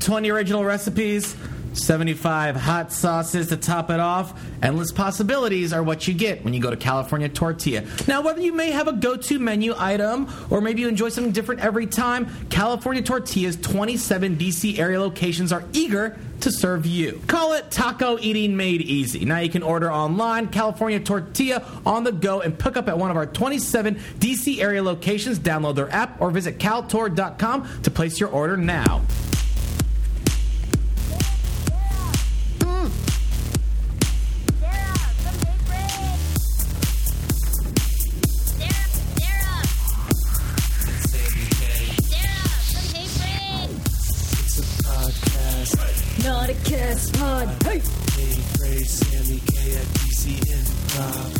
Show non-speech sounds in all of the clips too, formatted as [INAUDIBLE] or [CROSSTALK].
20 original recipes, 75 hot sauces to top it off. Endless possibilities are what you get when you go to California Tortilla. Now, whether you may have a go to menu item or maybe you enjoy something different every time, California Tortilla's 27 DC area locations are eager to serve you. Call it taco eating made easy. Now you can order online California Tortilla on the go and pick up at one of our 27 DC area locations. Download their app or visit caltort.com to place your order now. Kiss. Hey. Hey, Frey, Samy K at DC Improv.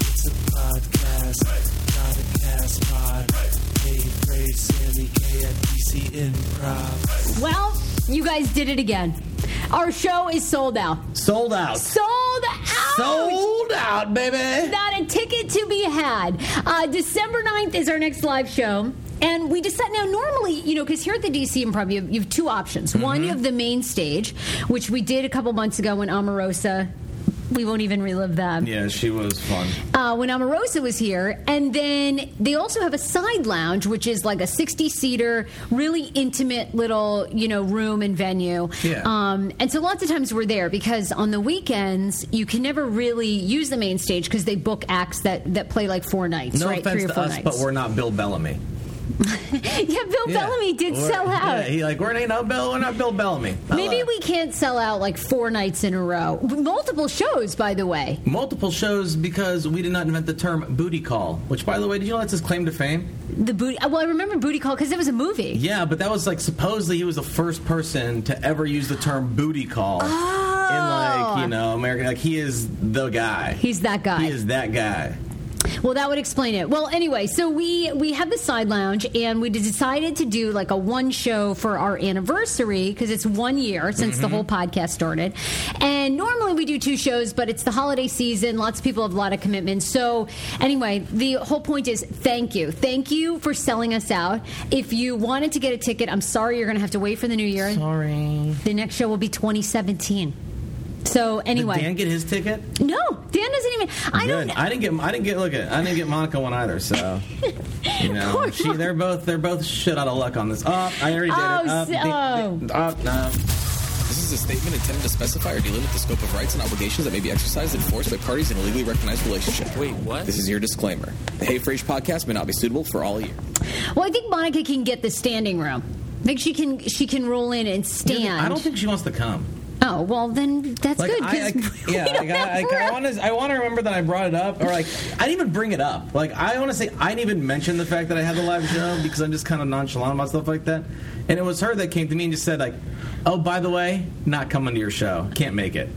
It's a podcast, not a cast pod. Hey, Frey, Samy K at DC Improv. Well, you guys did it again. Our show is sold out. Sold out. Sold out. Sold out, baby. Not a ticket to be had. Uh, December 9th is our next live show. And we just decided now normally, you know, because here at the DC Improv, you have, you have two options. One, you have the main stage, which we did a couple months ago when Omarosa. We won't even relive that. Yeah, she was fun. uh, when Omarosa was here. And then they also have a side lounge, which is like a 60 seater, really intimate little, you know, room and venue. Yeah. Um, and so lots of times we're there because on the weekends, you can never really use the main stage because they book acts that, that play like four nights, No right? Three or four us, nights. but we're not Bill Bellamy. [LAUGHS] yeah, Bill Yeah. Bellamy did sell out. Yeah, he like we're ain't no Bill. We're not Bill Bellamy. Maybe we can't sell out like four nights in a row. Multiple shows, by the way. multiple shows because we did not invent the term booty call. Which, by the way, did you know that's his claim to fame? The booty. Uh, well, I remember Booty Call because it was a movie. Yeah, but that was like supposedly he was the first person to ever use the term booty call Oh. in like oh. you know American. Like he is the guy. He's that guy. He is that guy. Well, that would explain it. Well, anyway, so we we have the side lounge, and we decided to do like a one show for our anniversary because it's one year since Mm-hmm. the whole podcast started. And normally we do two shows, but it's the holiday season. Lots of people have a lot of commitments. So anyway, the whole point is thank you, thank you for selling us out. If you wanted to get a ticket, I'm sorry you're going to have to wait for the new year. Sorry. The next show will be 2017. So anyway, Did Dan get his ticket? no, Dan doesn't even. I Good. don't. I didn't get. I didn't get. Look at. I didn't get Monica one either. So [LAUGHS] you know, Poor she. They're both. They're both shit out of luck on this. Oh, I already did Oh, it. Oh, so- ding, ding. oh, no. This is a statement intended to specify or delimit the scope of rights and obligations that may be exercised and enforced by parties in a legally recognized relationship. Wait, what? This is your disclaimer. The Hey Frase podcast may not be suitable for all year. Well, I think Monica can get the standing room. I think she can. She can roll in and stand. I don't think she wants to come. Oh well, then that's Like good. I, I, [LAUGHS] yeah, like, I, I. Want to. I want to remember that I brought it up, or like I didn't even bring it up. Like I want to say I didn't even mention the fact that I had the live show because I'm just kind of nonchalant about stuff like that. And it was her that came to me and just said like, "Oh, by the way, not coming to your show. Can't make it."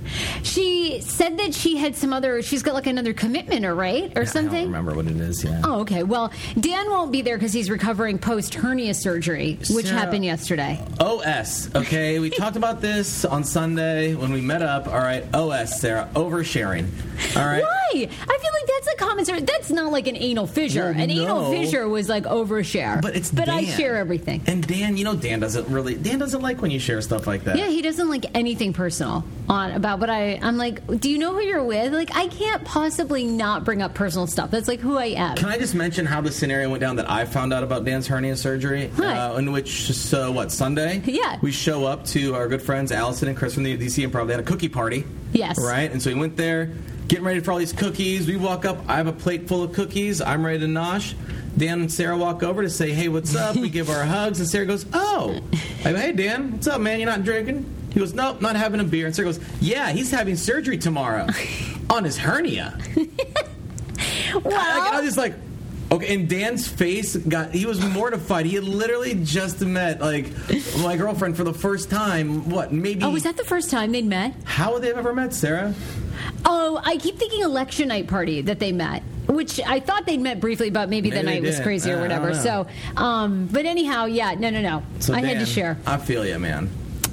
She said that she had some other. She's got like another commitment, or right, or something. I something. don't remember what it is. Yeah. Oh, okay. Well, Dan won't be there because he's recovering post hernia surgery, which Sarah- happened yesterday. OS. Okay, we talked about this on Sunday when we met up. All right, OS, Sarah, oversharing. All right. Why? I feel like that's a common. sur- That's not like an anal fissure. Well, an anal no. fissure was like overshare. But it's But I share everything. And Dan, you know, Dan doesn't really. Dan doesn't like when you share stuff like that. Yeah, he doesn't like anything personal on about what I. I'm like, do you know who you're with? Like, I can't possibly not bring up personal stuff. That's like who I am. Can I just mention how the scenario went down that I found out about Dan's hernia surgery? What? Uh, in which, so what, Sunday? Yeah. We show up to our good friends Allison and Chris from the DC Improv. They had a cookie party. Yes. Right? And so we went there, getting ready for all these cookies. We walk up, I have a plate full of cookies. I'm ready to nosh. Dan and Sarah walk over to say, hey, what's up? we give our hugs, and Sarah goes, oh. I go, hey, Dan, what's up, man? You're not drinking? He goes, nope, not having a beer. And Sarah goes, yeah, he's having surgery tomorrow [LAUGHS] on his hernia. [LAUGHS] well, I, I was just like, okay. And Dan's face got, he was mortified. He had literally just met, like, my girlfriend for the first time. What, maybe. oh, was that the first time they'd met? How would they have ever met, Sarah? Oh, I keep thinking election night party that they met. Which I thought they'd met briefly, but maybe, the Maybe they night was crazy or whatever. So, um, but anyhow, yeah, no, no, no. So I had to share. I feel you, man.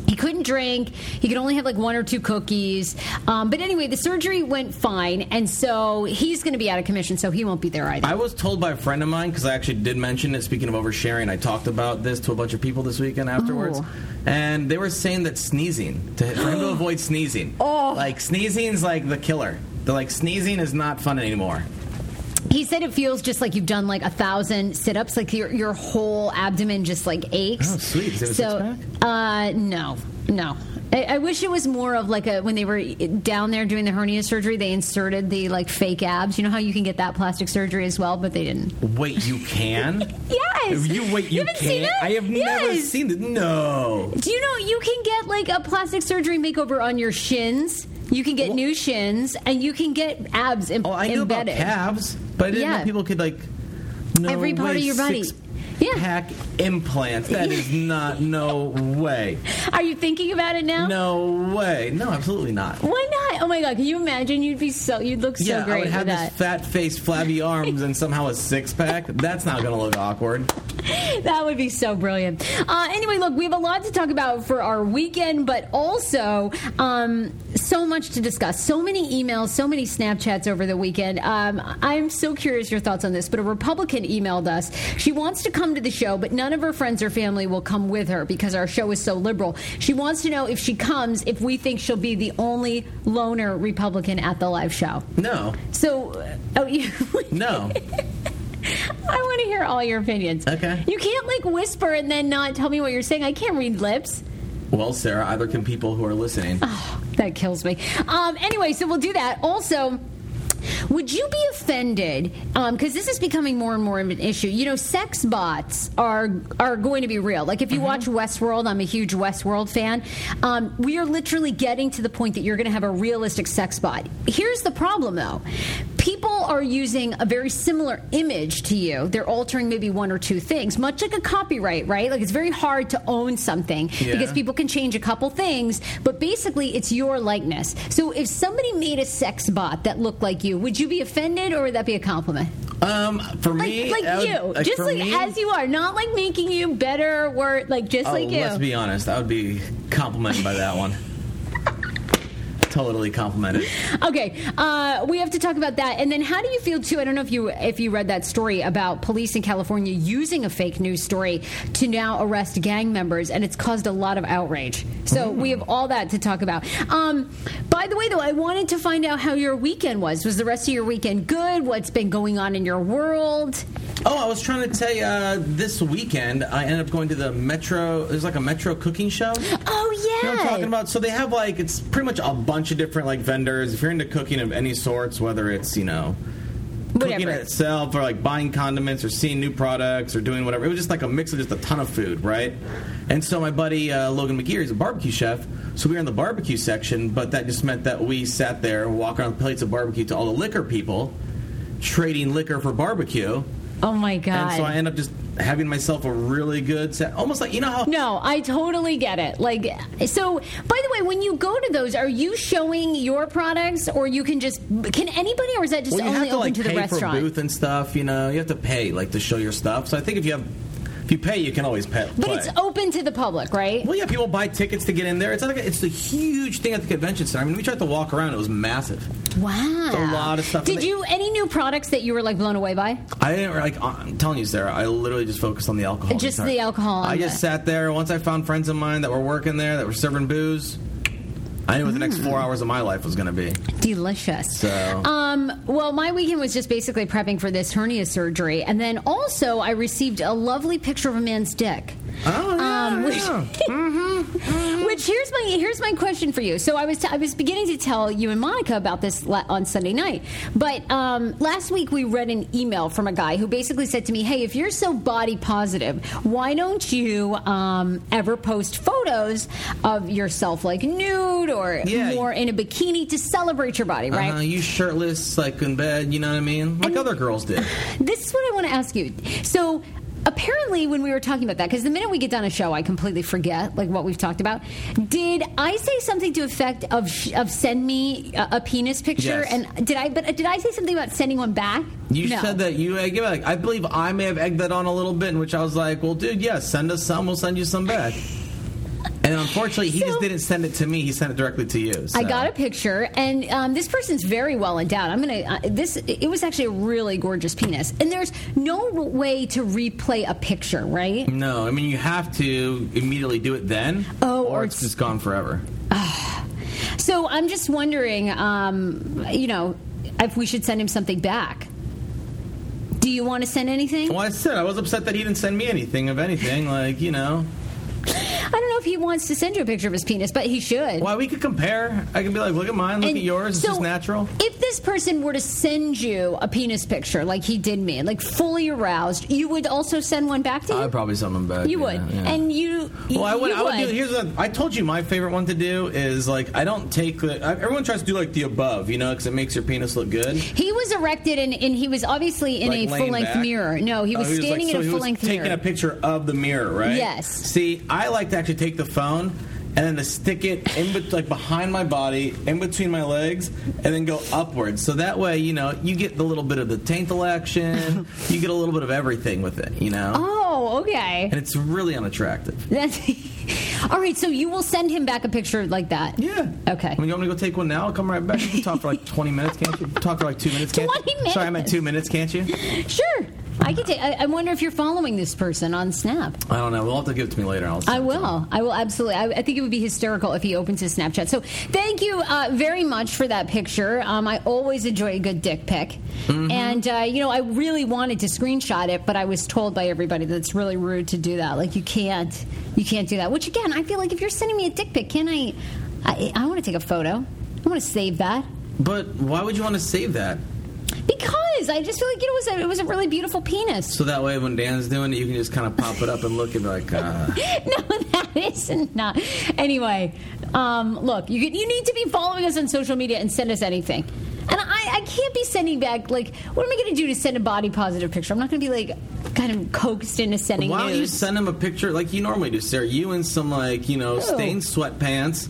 He couldn't drink. He could only have like one or two cookies. Um, but anyway, the surgery went fine, and so he's going to be out of commission, so he won't be there either. I was told by a friend of mine because I actually did mention it. Speaking of oversharing, I talked about this to a bunch of people this weekend afterwards, Oh. and they were saying that sneezing to, for him to [GASPS] avoid sneezing, Oh. like sneezing's like the killer. They're like sneezing is not fun anymore. He said it feels just like you've done like a thousand sit-ups, like your your whole abdomen just like aches. Oh, sweet. Does it so, uh, no, no. I, I wish it was more of like a when they were down there doing the hernia surgery, they inserted the like fake abs. You know how you can get that plastic surgery as well, but they didn't. Wait, you can? [LAUGHS] Yes. You wait, you, haven't can? seen it? I have never seen it. No. Do you know you can get like a plastic surgery makeover on your shins? You can get new shins, and you can get abs em- Oh, I knew embedded. about calves, but I didn't Yeah. know people could like no Every part way, of your body. six Yeah. pack implants. That is [LAUGHS] not no way. Are you thinking about it now? No way. No, absolutely not. Why not? Oh my god! Can you imagine? You'd be so. You'd look so yeah, great I would have this that. fat face, flabby [LAUGHS] arms, and somehow a six pack. That's not going to look awkward. That would be so brilliant. Uh, anyway, look, we have a lot to talk about for our weekend, but also um, so much to discuss. So many emails, so many Snapchats over the weekend. Um, I'm so curious your thoughts on this, but a Republican emailed us. She wants to come to the show, but none of her friends or family will come with her because our show is so liberal. She wants to know if she comes, if we think she'll be the only loner Republican at the live show. No, So, uh, oh, you. [LAUGHS] no. I want to hear all your opinions. Okay. You can't like whisper and then not tell me what you're saying. I can't read lips. Well, Sarah, either can people who are listening. Oh, That kills me. Um, anyway, so we'll do that. Also, would you be offended? Because this is becoming more and more of an issue. You know, sex bots are are going to be real. Like if you watch Westworld, I'm a huge Westworld fan. Um, we are literally getting to the point that you're going to have a realistic sex bot. Here's the problem, though. People are using a very similar image to you. They're altering maybe one or two things, much like a copyright, right? Like it's very hard to own something Yeah. because people can change a couple things, but basically it's your likeness. So if somebody made a sex bot that looked like you, would you be offended or would that be a compliment? Um, for Like, me, like would- you, just like me- as you are, not like making you better or like just Oh, like you. let's be honest. I would be complimented by that one. Totally complimented. Okay, uh, we have to talk about that. And then, how do you feel too? I don't know if you if you read that story about police in California using a fake news story to now arrest gang members, and it's caused a lot of outrage. So we have all that to talk about. Um, by the way, though, I wanted to find out how your weekend was. Was the rest of your weekend good? What's been going on in your world? Oh, I was trying to tell you, uh, this weekend I ended up going to the Metro. There's like a Metro cooking show. Oh You know yeah, what I'm talking about? So they have like it's pretty much a bunch of different like vendors. If you're into cooking of any sorts, whether it's you know cooking Whatever. it itself or like buying condiments or seeing new products or doing whatever, it was just like a mix of just a ton of food, right? And so my buddy uh, Logan McGeary is a barbecue chef, so we were in the barbecue section, but that just meant that we sat there and walked around with plates of barbecue to all the liquor people, trading liquor for barbecue. Oh my god. And so I end up just having myself a really good set, almost like you know how No, I totally get it. Like, so by the way, when you go to those, are you showing your products, or you can just can anybody, or is that just well, only to open like to the pay restaurant? for booth and stuff. You know, you have to pay like to show your stuff. So I think if you have, if you pay, you can always pay. but it's open to the public, right? well, yeah, people buy tickets to get in there. It's like a, it's a huge thing at the convention center. I mean, we tried to walk around; it was massive. Wow, a lot of stuff. Did you any new products that you were like blown away by? I didn't like. I'm telling you, Sarah. I literally just focused on the alcohol. Just the alcohol I just sat there. Once I found friends of mine that were working there that were serving booze, I knew what the next Mm. four hours of my life was going to be. Delicious. So- um, well, my weekend was just basically prepping for this hernia surgery, and then also I received a lovely picture of a man's dick. Oh yeah, Um, [LAUGHS] which, yeah. [LAUGHS] which here's my here's my question for you. So I was t- I was beginning to tell you and Monica about this la- on Sunday night, but um, last week we read an email from a guy who basically said to me, "Hey, if you're so body positive, why don't you um, ever post photos of yourself like nude or Yeah. more in a bikini to celebrate your body, right?" Uh, you shirtless, like in bed. You know what I mean? Like And- other girls did. [LAUGHS] This is what I want to ask you. So apparently when we were talking about that because the minute we get done a show i completely forget like what we've talked about did i say something to effect of of send me a, a penis picture Yes. and did i but uh, did i say something about sending one back You no. said that you. I give it. I believe I may have egged that on a little bit, in which I was like, "Well, dude, yeah, send us some. We'll send you some back." [LAUGHS] And unfortunately, he So- just didn't send it to me. He sent it directly to you. I got a picture, and um, this person's very well endowed. I'm gonna. Uh, this it was actually a really gorgeous penis, and there's no way to replay a picture, right? No, I mean you have to immediately do it then. Oh, or, or it's it's- just gone forever. [SIGHS] So I'm just wondering, um, you know, if we should send him something back. Do you want to send anything? Well, I said I was upset that he didn't send me anything of anything. Like you know, know if he wants to send you a picture of his penis, but he should. why we could compare. I can be like, look at mine, look And at yours. It's so just natural. If this person were to send you a penis picture, like he did me, like fully aroused, you would also send one back to him. I'd probably send them back. you yeah, would, yeah. and you. Well, I would. I would do. Here's what I told you. My favorite one to do is like I don't take the. Everyone tries to do like the above, you know, because it makes your penis look good. He was erected and, and he was obviously in Like a full length mirror. No, he Oh, was standing like, so in he a full length mirror, taking a picture of the mirror, right? Yes. See, I like to actually take the phone and then to stick it in bet- like behind my body, in between my legs, and then go upwards. So that way, you know, you get the little bit of the taintal action. [LAUGHS] you get a little bit of everything with it, you know. oh, okay. And it's really unattractive. That's, [LAUGHS] all right, so you will send him back a picture like that. Yeah. Okay. I mean, you want me to go take one now? I'll come right back. You can talk for like 20 minutes, can't you? Talk for like two minutes, can't 20 you? Sorry, I meant minutes. two minutes, can't you? [LAUGHS] Sure. I take. I, I wonder if you're following this person on Snap. I don't know. We'll have to give it to me later. I'll I will. I will absolutely. I, I think it would be hysterical if he opens his Snapchat. So thank you uh, very much for that picture. Um, I always enjoy a good dick pic, Mm-hmm. and uh, you know I really wanted to screenshot it, but I was told by everybody that it's really rude to do that. Like you can't, you can't do that. Which again, I feel like if you're sending me a dick pic, can I? I, I want to take a photo. I want to save that. But why would you want to save that? Because I just feel like it was a, it was a really beautiful penis. So that way, when Dan's doing it, you can just kind of pop it up and look and be like, uh, [LAUGHS] no, that is not. Anyway, um, look, you you need to be following us on social media and send us anything. And I, I can't be sending back like what am I going to do to send a body positive picture? I'm not going to be like kind of coaxed into sending why don't you send him a picture like you normally do, Sarah? You in some like you know stained sweatpants.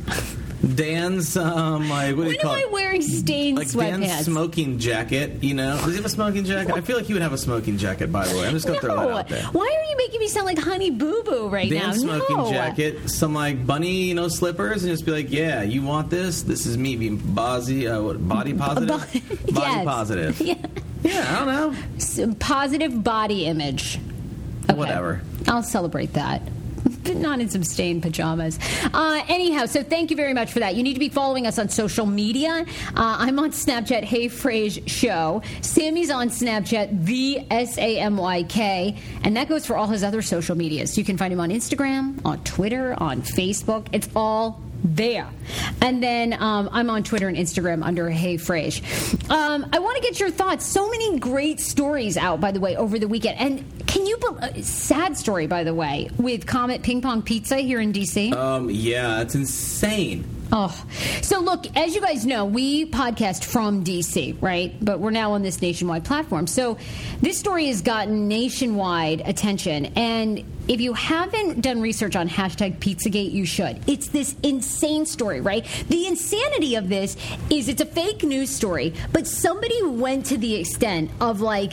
Dan's um like what do you call am it? I wearing stained like sweatpants? Dan's smoking jacket, you know. Does he have a smoking jacket? I feel like he would have a smoking jacket. By the way, I'm just gonna throw that out there. Why are you making me sound like Honey Boo Boo right Dan's now? smoking no. jacket, some like bunny, you know, slippers, and just be like, "Yeah, you want this? This is me being body, uh, what, body positive, [LAUGHS] Bo- body Yes. positive." [LAUGHS] Yeah. Yeah, I don't know. S- positive body image. Okay. Whatever. I'll celebrate that. Not in some stained pajamas. Uh, anyhow, so thank you very much for that. You need to be following us on social media. Uh, I'm on Snapchat, Hey Frase Show. Samy's on Snapchat, the S A M Y K. And that goes for all his other social medias. You can find him on Instagram, on Twitter, on Facebook. It's all there. And then um, I'm on Twitter and Instagram under Hey Frase. Um, I want to get your thoughts. So many great stories out, by the way, over the weekend. And can you, bel uh, sad story, by the way, with Comet Ping Pong Pizza here in DC? Um, yeah, it's insane. Oh, so look, as you guys know, we podcast from DC, right? But we're now on this nationwide platform. So this story has gotten nationwide attention. And if you haven't done research on hashtag Pizzagate, you should. It's this insane story, right? The insanity of this is it's a fake news story, but somebody went to the extent of like,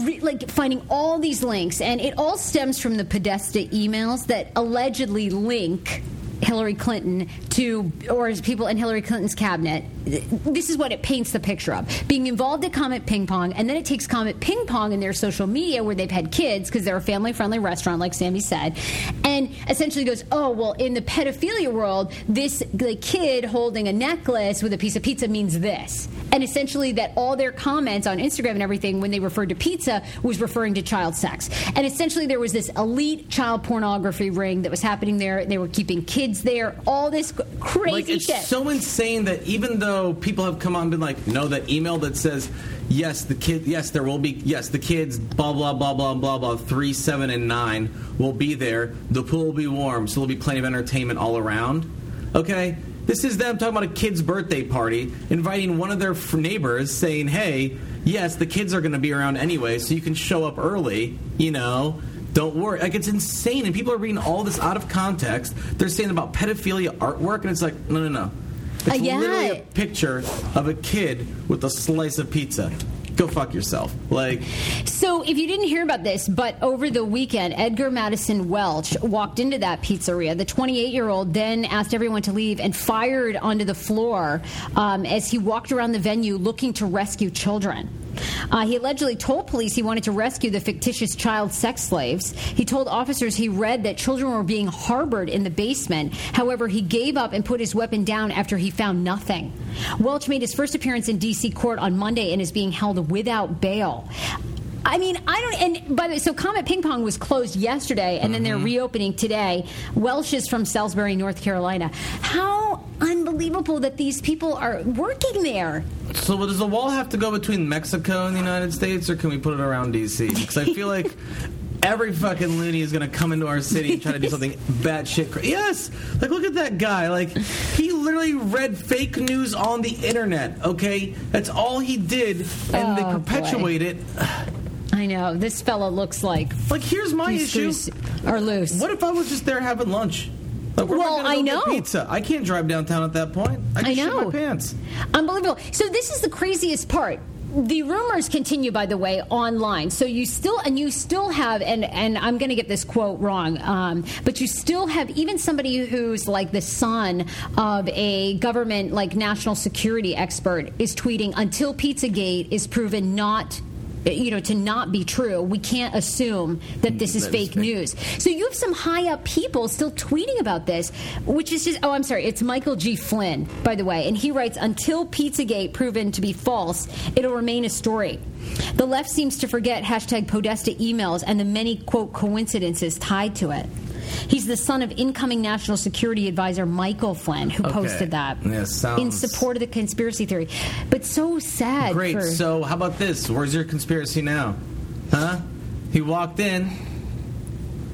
re- like finding all these links, and it all stems from the Podesta emails that allegedly link Hillary Clinton to, or as people in Hillary Clinton's cabinet. This is what it paints the picture of. Being involved at Comet Ping Pong, and then it takes Comet Ping Pong in their social media where they've had kids because they're a family friendly restaurant, like Samy said, and essentially goes, oh, well, in the pedophilia world, this the kid holding a necklace with a piece of pizza means this. And essentially, that all their comments on Instagram and everything when they referred to pizza was referring to child sex. And essentially, there was this elite child pornography ring that was happening there. They were keeping kids there, all this crazy Like it's shit. so insane that even though people have come on and been like, no, that email that says, yes, the kid, yes, there will be, yes, the kids, blah blah blah blah blah blah, three, seven, and nine will be there. The pool will be warm, so there'll be plenty of entertainment all around. Okay, this is them talking about a kid's birthday party, inviting one of their f- neighbors, saying, hey, yes, the kids are going to be around anyway, so you can show up early. You know. Don't worry. Like, it's insane. And people are reading all this out of context. They're saying about pedophilia artwork, and it's like, no, no, no. It's Uh, yeah. literally a picture of a kid with a slice of pizza. go fuck yourself. Like, So, if you didn't hear about this, but over the weekend, Edgar Madison Welch walked into that pizzeria. The 28 year old then asked everyone to leave and fired onto the floor um, as he walked around the venue looking to rescue children. Uh, he allegedly told police he wanted to rescue the fictitious child sex slaves. He told officers he read that children were being harbored in the basement. However, he gave up and put his weapon down after he found nothing. Welch made his first appearance in D.C. court on Monday and is being held without bail. I mean, I don't. And by the way, so Comet Ping Pong was closed yesterday, and then they're mm-hmm. reopening today. Welch is from Salisbury, North Carolina. How unbelievable that these people are working there. so does the wall have to go between Mexico and the United States, or can we put it around DC? Because I feel like. [LAUGHS] Every fucking loony is going to come into our city and try to do something [LAUGHS] batshit crazy. Yes, like look at that guy. Like he literally read fake news on the internet. Okay, that's all he did, and they Oh, boy. it. I know this fella looks like Like here's my issue. are loose. What if I was just there having lunch? Like, Well, I, I know. pizza. I can't drive downtown at that point. I, can I know. my pants. Unbelievable. So this is the craziest part. The rumors continue, by the way, online. So you still, and you still have, and and I'm going to get this quote wrong, um, but you still have even somebody who's like the son of a government, like national security expert, is tweeting until PizzaGate is proven not. Eh, you know, to not be true, we can't assume that mm, this is That is fake fake. news. So you have some high up people still tweeting about this, which is just, oh, I'm sorry, it's Michael G. Flynn, by the way. And he writes, until Pizzagate proven to be false, it'll remain a story. The left seems to forget hashtag Podesta emails and the many, quote, coincidences tied to it. He's the son of incoming National Security Advisor Michael Flynn, who Okay. posted that Yeah, in support of the conspiracy theory. But so sad. Great. for- So how about this? Where's your conspiracy now? Huh? He walked in,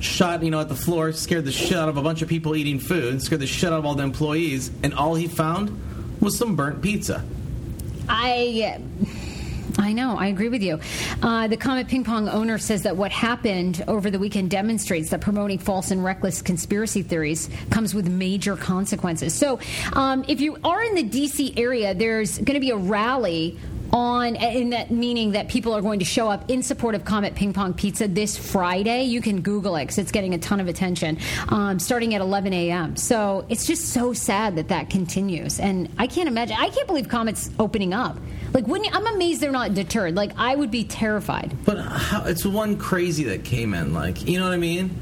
shot, you know, at the floor, scared the shit out of a bunch of people eating food, scared the shit out of all the employees, and all he found was some burnt pizza. I. I know. I agree with you. Uh, the Comet Ping Pong owner says that what happened over the weekend demonstrates that promoting false and reckless conspiracy theories comes with major consequences. So, um, if you are in the D.C. area, there's going to be a rally on in that meaning that people are going to show up in support of Comet Ping Pong Pizza this Friday. You can Google it because it's getting a ton of attention, um, starting at 11 a.m. So it's just so sad that that continues, and I can't imagine. I can't believe Comet's opening up. Like, wouldn't you, I'm amazed they're not deterred. Like, I would be terrified. But how, it's one crazy that came in, like you know what I mean.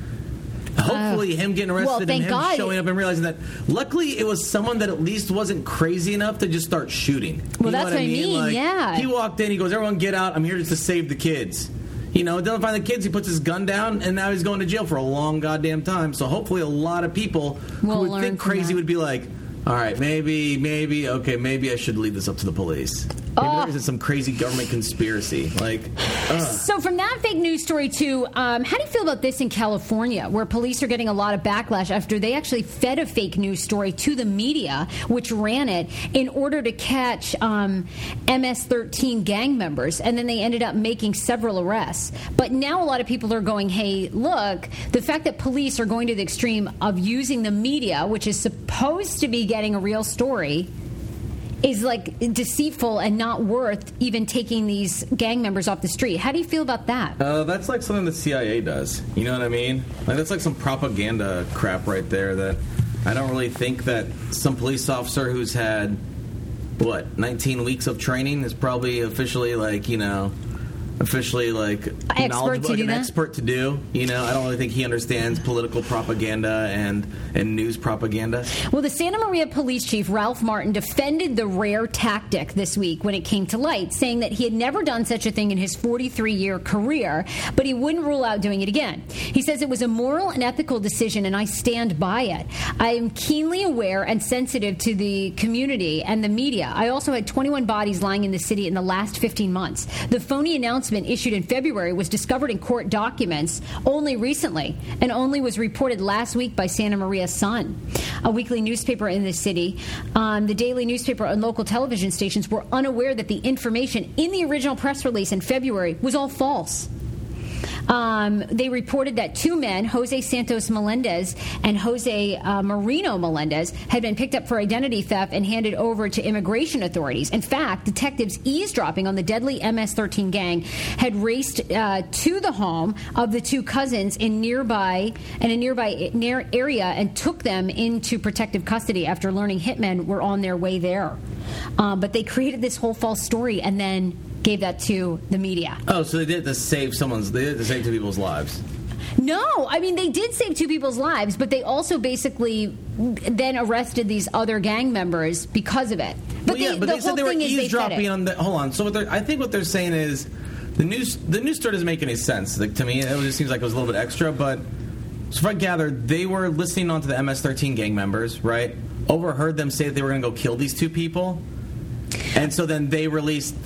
Hopefully, oh. him getting arrested well, and him God. showing up and realizing that. Luckily, it was someone that at least wasn't crazy enough to just start shooting. Well, You know that's what what I mean, Like, yeah. He walked in. He goes, "Everyone, get out! I'm here just to save the kids." You know, doesn't find the kids. He puts his gun down, and now he's going to jail for a long goddamn time. So hopefully, a lot of people Will who would think crazy that. would be like, "All right, maybe, maybe, okay, maybe I should leave this up to the police." Maybe Oh. there isn't some crazy government conspiracy. Like, ugh. So, from that fake news story, too, um, how do you feel about this in California, where police are getting a lot of backlash after they actually fed a fake news story to the media, which ran it in order to catch um, MS 13 gang members, and then they ended up making several arrests. But now a lot of people are going, hey, look, the fact that police are going to the extreme of using the media, which is supposed to be getting a real story, is like deceitful and not worth even taking these gang members off the street. How do you feel about that? Uh, that's like something the CIA does. You know what I mean? Like that's like some propaganda crap right there. That I don't really think that some police officer who's had what 19 weeks of training is probably officially like you know officially like Expert knowledgeable, to like do an that? expert to do. You know, I don't really think he understands political propaganda and and news propaganda. Well, the Santa Maria police chief, Ralph Martin, defended the rare tactic this week when it came to light, saying that he had never done such a thing in his 43 year career, but he wouldn't rule out doing it again. He says it was a moral and ethical decision, and I stand by it. I am keenly aware and sensitive to the community and the media. I also had 21 bodies lying in the city in the last 15 months. The phony announcement issued in February was discovered in court documents only recently and only was reported last week by Santa Maria Sun, a weekly newspaper in the city. Um, the daily newspaper and local television stations were unaware that the information in the original press release in February was all false. Um, they reported that two men, Jose Santos Melendez and Jose uh, Marino Melendez, had been picked up for identity theft and handed over to immigration authorities. In fact, detectives eavesdropping on the deadly MS-13 gang had raced uh, to the home of the two cousins in nearby in a nearby near area and took them into protective custody after learning hitmen were on their way there. Um, but they created this whole false story and then gave that to the media. Oh, so they did it to save someone's. They did to save two people's lives. No, I mean they did save two people's lives, but they also basically then arrested these other gang members because of it. But, well, yeah, they, but the they said they were eavesdropping on the. Hold on. So what they're, I think what they're saying is the news. The news story doesn't make any sense like, to me. It just seems like it was a little bit extra. But so if I gather, they were listening onto the MS-13 gang members, right? Overheard them say that they were going to go kill these two people, and so then they released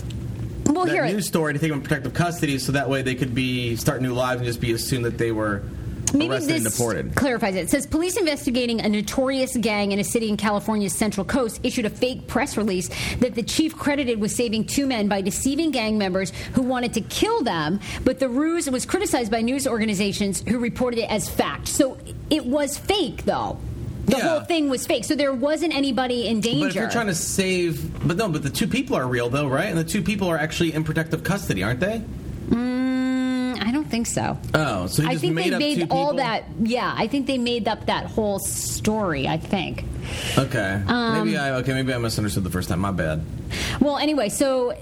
that here, news story to take them in protective custody, so that way they could be start new lives and just be assumed that they were Maybe arrested and this deported. clarifies it. It says police investigating a notorious gang in a city in California's Central Coast issued a fake press release that the chief credited with saving two men by deceiving gang members who wanted to kill them, but the ruse was criticized by news organizations who reported it as fact. So it was fake, though. The Yeah. whole thing was fake. So there wasn't anybody in danger. But if you're trying to save, but no, but the two people are real though, right? And the two people are actually in protective custody, aren't they? Mm, I don't think so. Oh, so I think made they made all people? that. Yeah, I think they made up that whole story. I think. Okay, Um, maybe I okay, maybe I misunderstood the first time. My bad. Well, anyway, so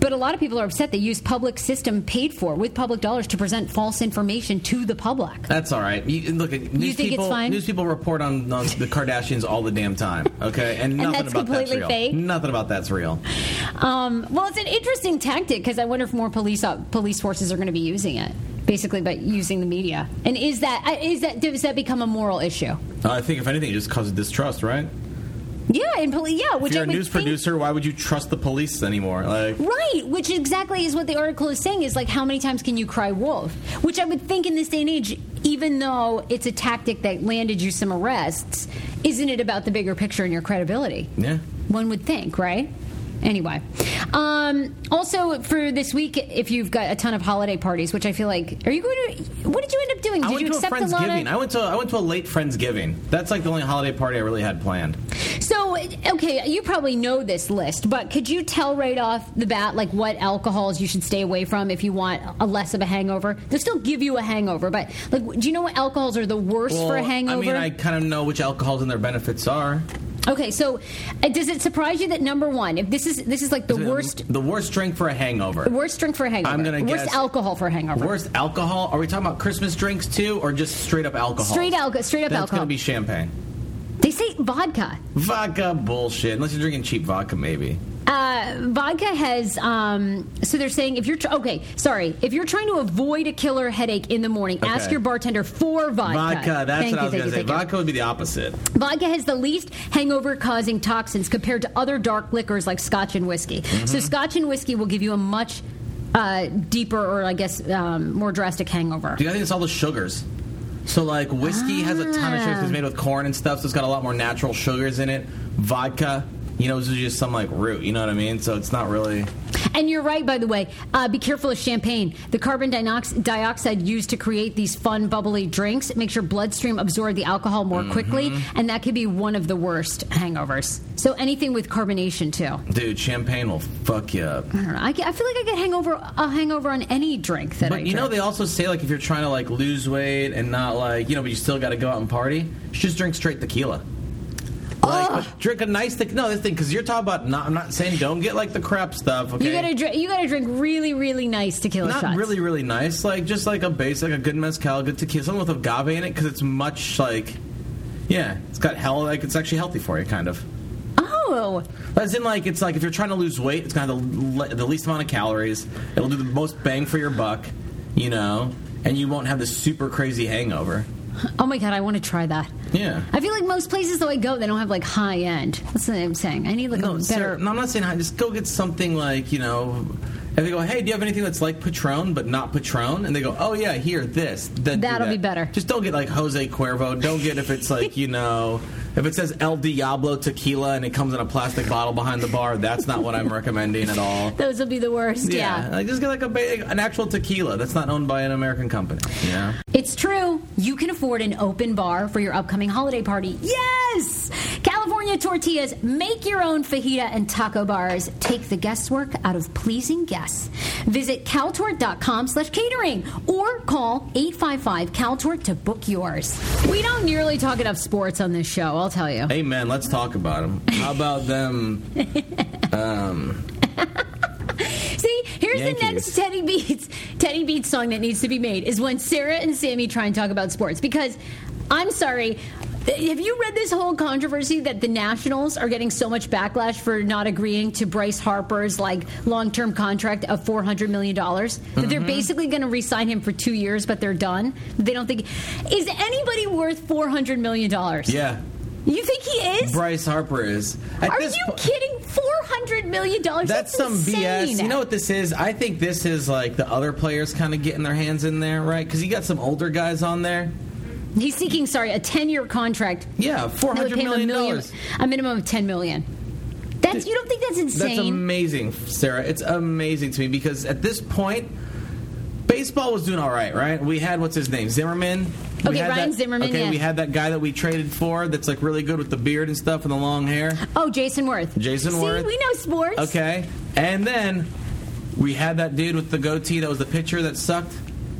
but a lot of people are upset they use public system paid for with public dollars to present false information to the public. That's all right. You, look, news think it's people, fine? news people report on, on the Kardashians all the damn time. Okay, and nothing that's about that's real. fake? Nothing about that's real. Um, well, it's an interesting tactic because I wonder if more police uh, police forces are going to be using it, basically, by using the media. And is that uh, that does that become a moral issue? Uh, I think if anything, it just causes distrust, right? Yeah, and police. Yeah, which If you're I a news producer, why would you trust the police anymore? Like, Right, which exactly is what the article is saying is like how many times can you cry wolf? Which I would think in this day and age, even though it's a tactic that landed you some arrests, isn't it about the bigger picture and your credibility? yeah. One would think, right? Anyway, um, also for this week, if you've got a ton of holiday parties, which I feel like, are you going to? What did you end up doing? I Did went you to a accept a, lot friendsgiving. I went to I went to a late friendsgiving. That's like the only holiday party I really had planned. So, okay, you probably know this list, but could you tell right off the bat, like what alcohols you should stay away from if you want a less of a hangover? They'll still give you a hangover, but like, do you know what alcohols are the worst for a hangover? I mean, I kind of know which alcohols and their benefits are. Okay, so uh, does it surprise you that number one, if this is this is like the worst The worst drink for a hangover. The worst drink for a hangover, I'm gonna worst guess- alcohol for a hangover, Worst alcohol? Are we talking about Christmas drinks too, or just straight up alcohol? straight alcohol, straight up That's alcohol. gonna be champagne. They say vodka. Vodka bullshit. Unless you're drinking cheap vodka, maybe. Uh, vodka has um, so they're saying if you're tr- okay sorry if you're trying to avoid a killer headache in the morning ask your bartender for vodka Vodka. That's Thank what I was gonna say. you, thank you. Vodka would be the opposite. Vodka has the least hangover causing toxins compared to other dark liquors like scotch and whiskey. Mm-hmm. So, scotch and whiskey will give you a much uh, deeper or, I guess, um, more drastic hangover. Dude, I think it's all the sugars. So like whiskey has a ton of sugars it's made with corn and stuff, so it's got a lot more natural sugars in it. Vodka, you know, this is just some like root. You know what I mean? So it's not really. And you're right, by the way. Uh, be careful of champagne. The carbon diox- dioxide used to create these fun, bubbly drinks makes your bloodstream absorb the alcohol more Mm-hmm. quickly, and that could be one of the worst hangovers. So, anything with carbonation, too. Dude, champagne will fuck you up. I don't know. I, get- I feel like I get hangover a hangover on any drink that I But you know, they also say like if you're trying to like lose weight and not like you know, but you still got to go out and party, just drink straight tequila. Like, drink a nice thing. No, this thing because you're talking about. Not, I'm not saying don't get like the crap stuff. Okay, You gotta drink. You gotta drink really, really nice tequila not shots. really, really nice. Like just like a basic, a good mezcal, good tequila, something with agave in it because it's much like, yeah, it's got hell. Like it's actually healthy for you, kind of. Oh, As in, like it's like if you're trying to lose weight, it's gonna have the, le- the least amount of calories. It'll do the most bang for your buck, you know, and you won't have this super crazy hangover. Oh my god! I want to try that. Yeah. I feel like most places though I go, they don't have like high end. That's what I'm saying. I need like No, a better. no, I'm not saying high. Just go get something like you know, and they go, "Hey, do you have anything that's like Patron but not Patron?" And they go, "Oh yeah, here, this." Then That'll that. be better. Just don't get like Jose Cuervo. Don't get if it's like [LAUGHS] you know. If it says El Diablo tequila and it comes in a plastic bottle behind the bar, that's not what I'm recommending at all. [LAUGHS] Those will be the worst. Yeah. like just get like a ba- an actual tequila that's not owned by an American company. Yeah, It's true. You can afford an open bar for your upcoming holiday party. Yes! California Tortillas make your own fajita and taco bars. Take the guesswork out of pleasing guests. Visit caltort.com slash catering or call 855-CALTORT to book yours. We don't nearly talk enough sports on this show, I'll tell you. Amen. Let's talk about them. How about them? Um, [LAUGHS] See, here's the next Teddy Beats Teddy Beats song that needs to be made is when Sarah and Samy try and talk about sports because I'm sorry. Have you read this whole controversy that the Nationals are getting so much backlash for not agreeing to Bryce Harper's like long-term contract of four hundred million dollars? That Mm-hmm. they're basically going to re-sign him for two years, but they're done. They don't think is anybody worth four hundred million dollars? Yeah, you think he is? Bryce Harper is. At Are you po- kidding? Four hundred million dollars? That's, some insane. BS. You know what this is? I think this is like the other players kind of getting their hands in there, right? Because you got some older guys on there. He's seeking, sorry, a ten-year contract. Yeah, four hundred pay him a million million, dollars. a minimum of ten million. That's you don't think that's insane? That's amazing, Sarah. It's amazing to me because at this point, baseball was doing all right, right? We had what's his name, Zimmerman. We Okay, Ryan that- Zimmerman, Okay, yeah. we had that guy that we traded for that's like really good with the beard and stuff and the long hair. oh, Jayson Werth. Jayson See, Werth. we know sports. Okay, and then we had that dude with the goatee that was the pitcher that sucked,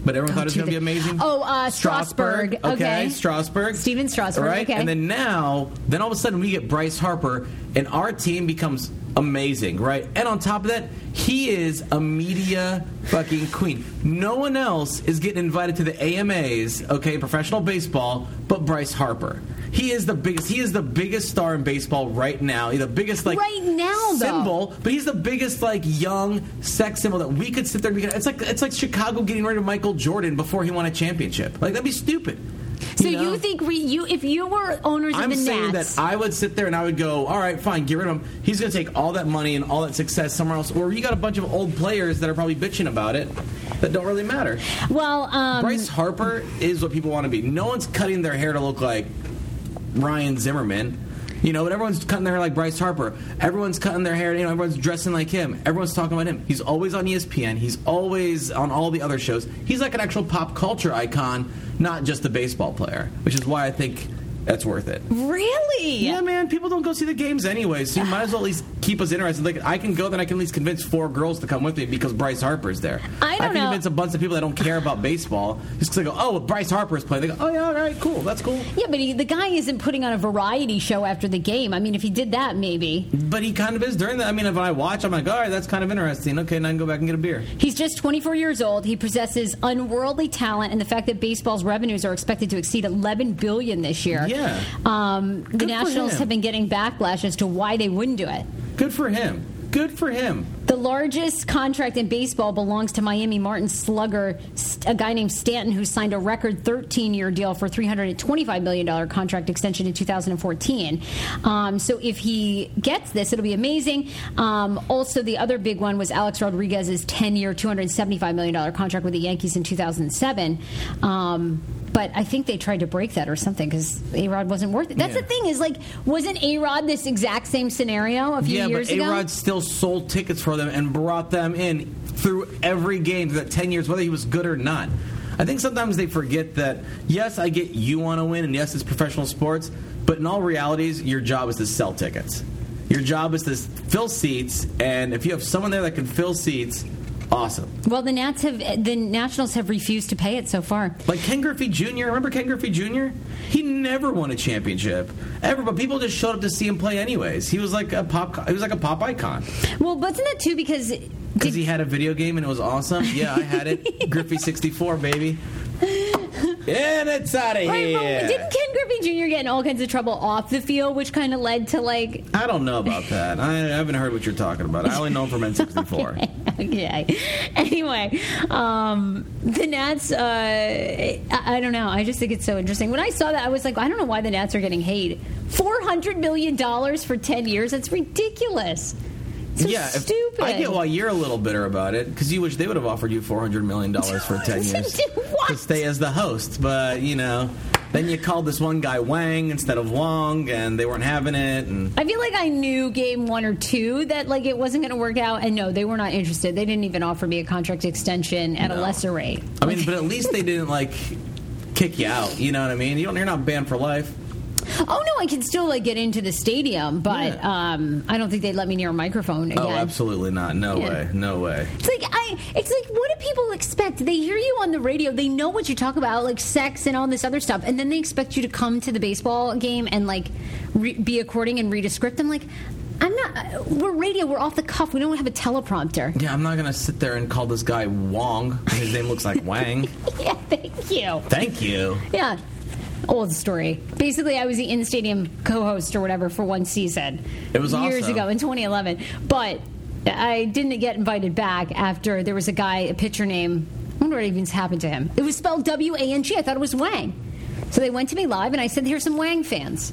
but everyone thought it was going to be amazing. Oh, uh, Strasburg. Okay, Okay. Strasburg. Stephen Strasburg, Right, okay. and then now, then all of a sudden we get Bryce Harper, and our team becomes amazing, right? And on top of that, he is a media fucking queen. No one else is getting invited to the AMAs, okay, professional baseball, but Bryce Harper. He is the biggest. He is the biggest star in baseball right now. He's the biggest like Right now, though. symbol, but he's the biggest like young sex symbol that we could sit there. and be It's like it's like Chicago getting rid of Michael Jordan before he won a championship. Like that'd be stupid. So know? you think we, you, if you were owners of the street, I'm of the saying Nats, that I would sit there and I would go, all right, fine, get rid of him. He's going to take all that money and all that success somewhere else. Or you got a bunch of old players that are probably bitching about it that don't really matter. well, um, Bryce Harper is what people want to be. No one's cutting their hair to look like Ryan Zimmerman. You know, but everyone's cutting their hair like Bryce Harper. Everyone's cutting their hair, you know, everyone's dressing like him. Everyone's talking about him. He's always on ESPN. He's always on all the other shows. He's like an actual pop culture icon, not just a baseball player, which is why I think that's worth it. really? Yeah, man, people don't go see the games anyway, so you might as well at least keep us interested. Like, I can go, then I can at least convince four girls to come with me because Bryce Harper's there. I don't can know. convince a bunch of people that don't care about baseball just because they go, oh, well, Bryce Harper's playing. They go, oh, yeah, all right, cool, that's cool. Yeah, but he, the guy isn't putting on a variety show after the game. I mean, if he did that, maybe. But he kind of is during that. I mean, if I watch, I'm like, all right, that's kind of interesting. Okay, now I can go back and get a beer. He's just 24 years old. He possesses unworldly talent, and the fact that baseball's revenues are expected to exceed 11 billion this year. Yeah. Um, the Nationals have been getting backlash as to why they wouldn't do it. Good for him. Good for him. The largest contract in baseball belongs to Miami Marlin slugger, a guy named Stanton, who signed a record 13 year deal for $325 million contract extension in 2014. Um, so if he gets this, it'll be amazing. Um, also, the other big one was Alex Rodriguez's 10 year, $275 million contract with the Yankees in 2007. Um, but I think they tried to break that or something because A Rod wasn't worth it. That's Yeah. the thing is like, wasn't A Rod this exact same scenario a few yeah, years but ago? A Rod still sold tickets for them and brought them in through every game through that 10 years, whether he was good or not. I think sometimes they forget that, yes, I get you want to win, and yes, it's professional sports, but in all realities, your job is to sell tickets. Your job is to fill seats, and if you have someone there that can fill seats, awesome. Well, the Nats have the Nationals have refused to pay it so far. Like Ken Griffey Jr. Remember Ken Griffey Jr. He never won a championship ever, but people just showed up to see him play anyways. He was like a pop. He was like a pop icon Well, wasn't that too because because he had a video game and it was awesome. Yeah, I had it. [LAUGHS] Griffey sixty four, baby. And it's out of right, here. didn't Ken Griffey Jr. get in all kinds of trouble off the field, which kind of led to like I don't know about that. I haven't heard what you're talking about. I only know him from N sixty four. [LAUGHS] okay. Anyway, um, the Nats. Uh, I, I don't know. I just think it's so interesting. When I saw that, I was like, I don't know why the Nats are getting paid four hundred million dollars for ten years. That's ridiculous. So yeah, stupid. I get why you're a little bitter about it because you wish they would have offered you four hundred million dollars for ten [LAUGHS] years to stay as the host. But you know, then you called this one guy Wang instead of Wong, and they weren't having it. And I feel like I knew game one or two that like it wasn't going to work out, and no, they were not interested. They didn't even offer me a contract extension at a lesser rate. I mean, but at least they didn't like kick you out. You know what I mean? You don't, you're not banned for life. Oh no, I can still like get into the stadium, but Yeah. um, I don't think they'd let me near a microphone again. Oh, absolutely not. No Yeah. way. No way. It's like I. It's like what do people expect? They hear you on the radio. They know what you talk about, like sex and all this other stuff, and then they expect you to come to the baseball game and like re- be according and read a script. I'm like, I'm not. We're radio. We're off the cuff. We don't have a teleprompter. Yeah, I'm not gonna sit there and call this guy Wong. His name looks like Wang. [LAUGHS] yeah, thank you. Thank you. Yeah. Old story. Basically, I was the in stadium co host or whatever for one season. It was years awesome. ago in 2011. But I didn't get invited back after there was a guy, a pitcher name. I wonder what even happened to him. It was spelled W A N G. I thought it was Wang. So they went to me live, and I said, "Here's some Wang fans."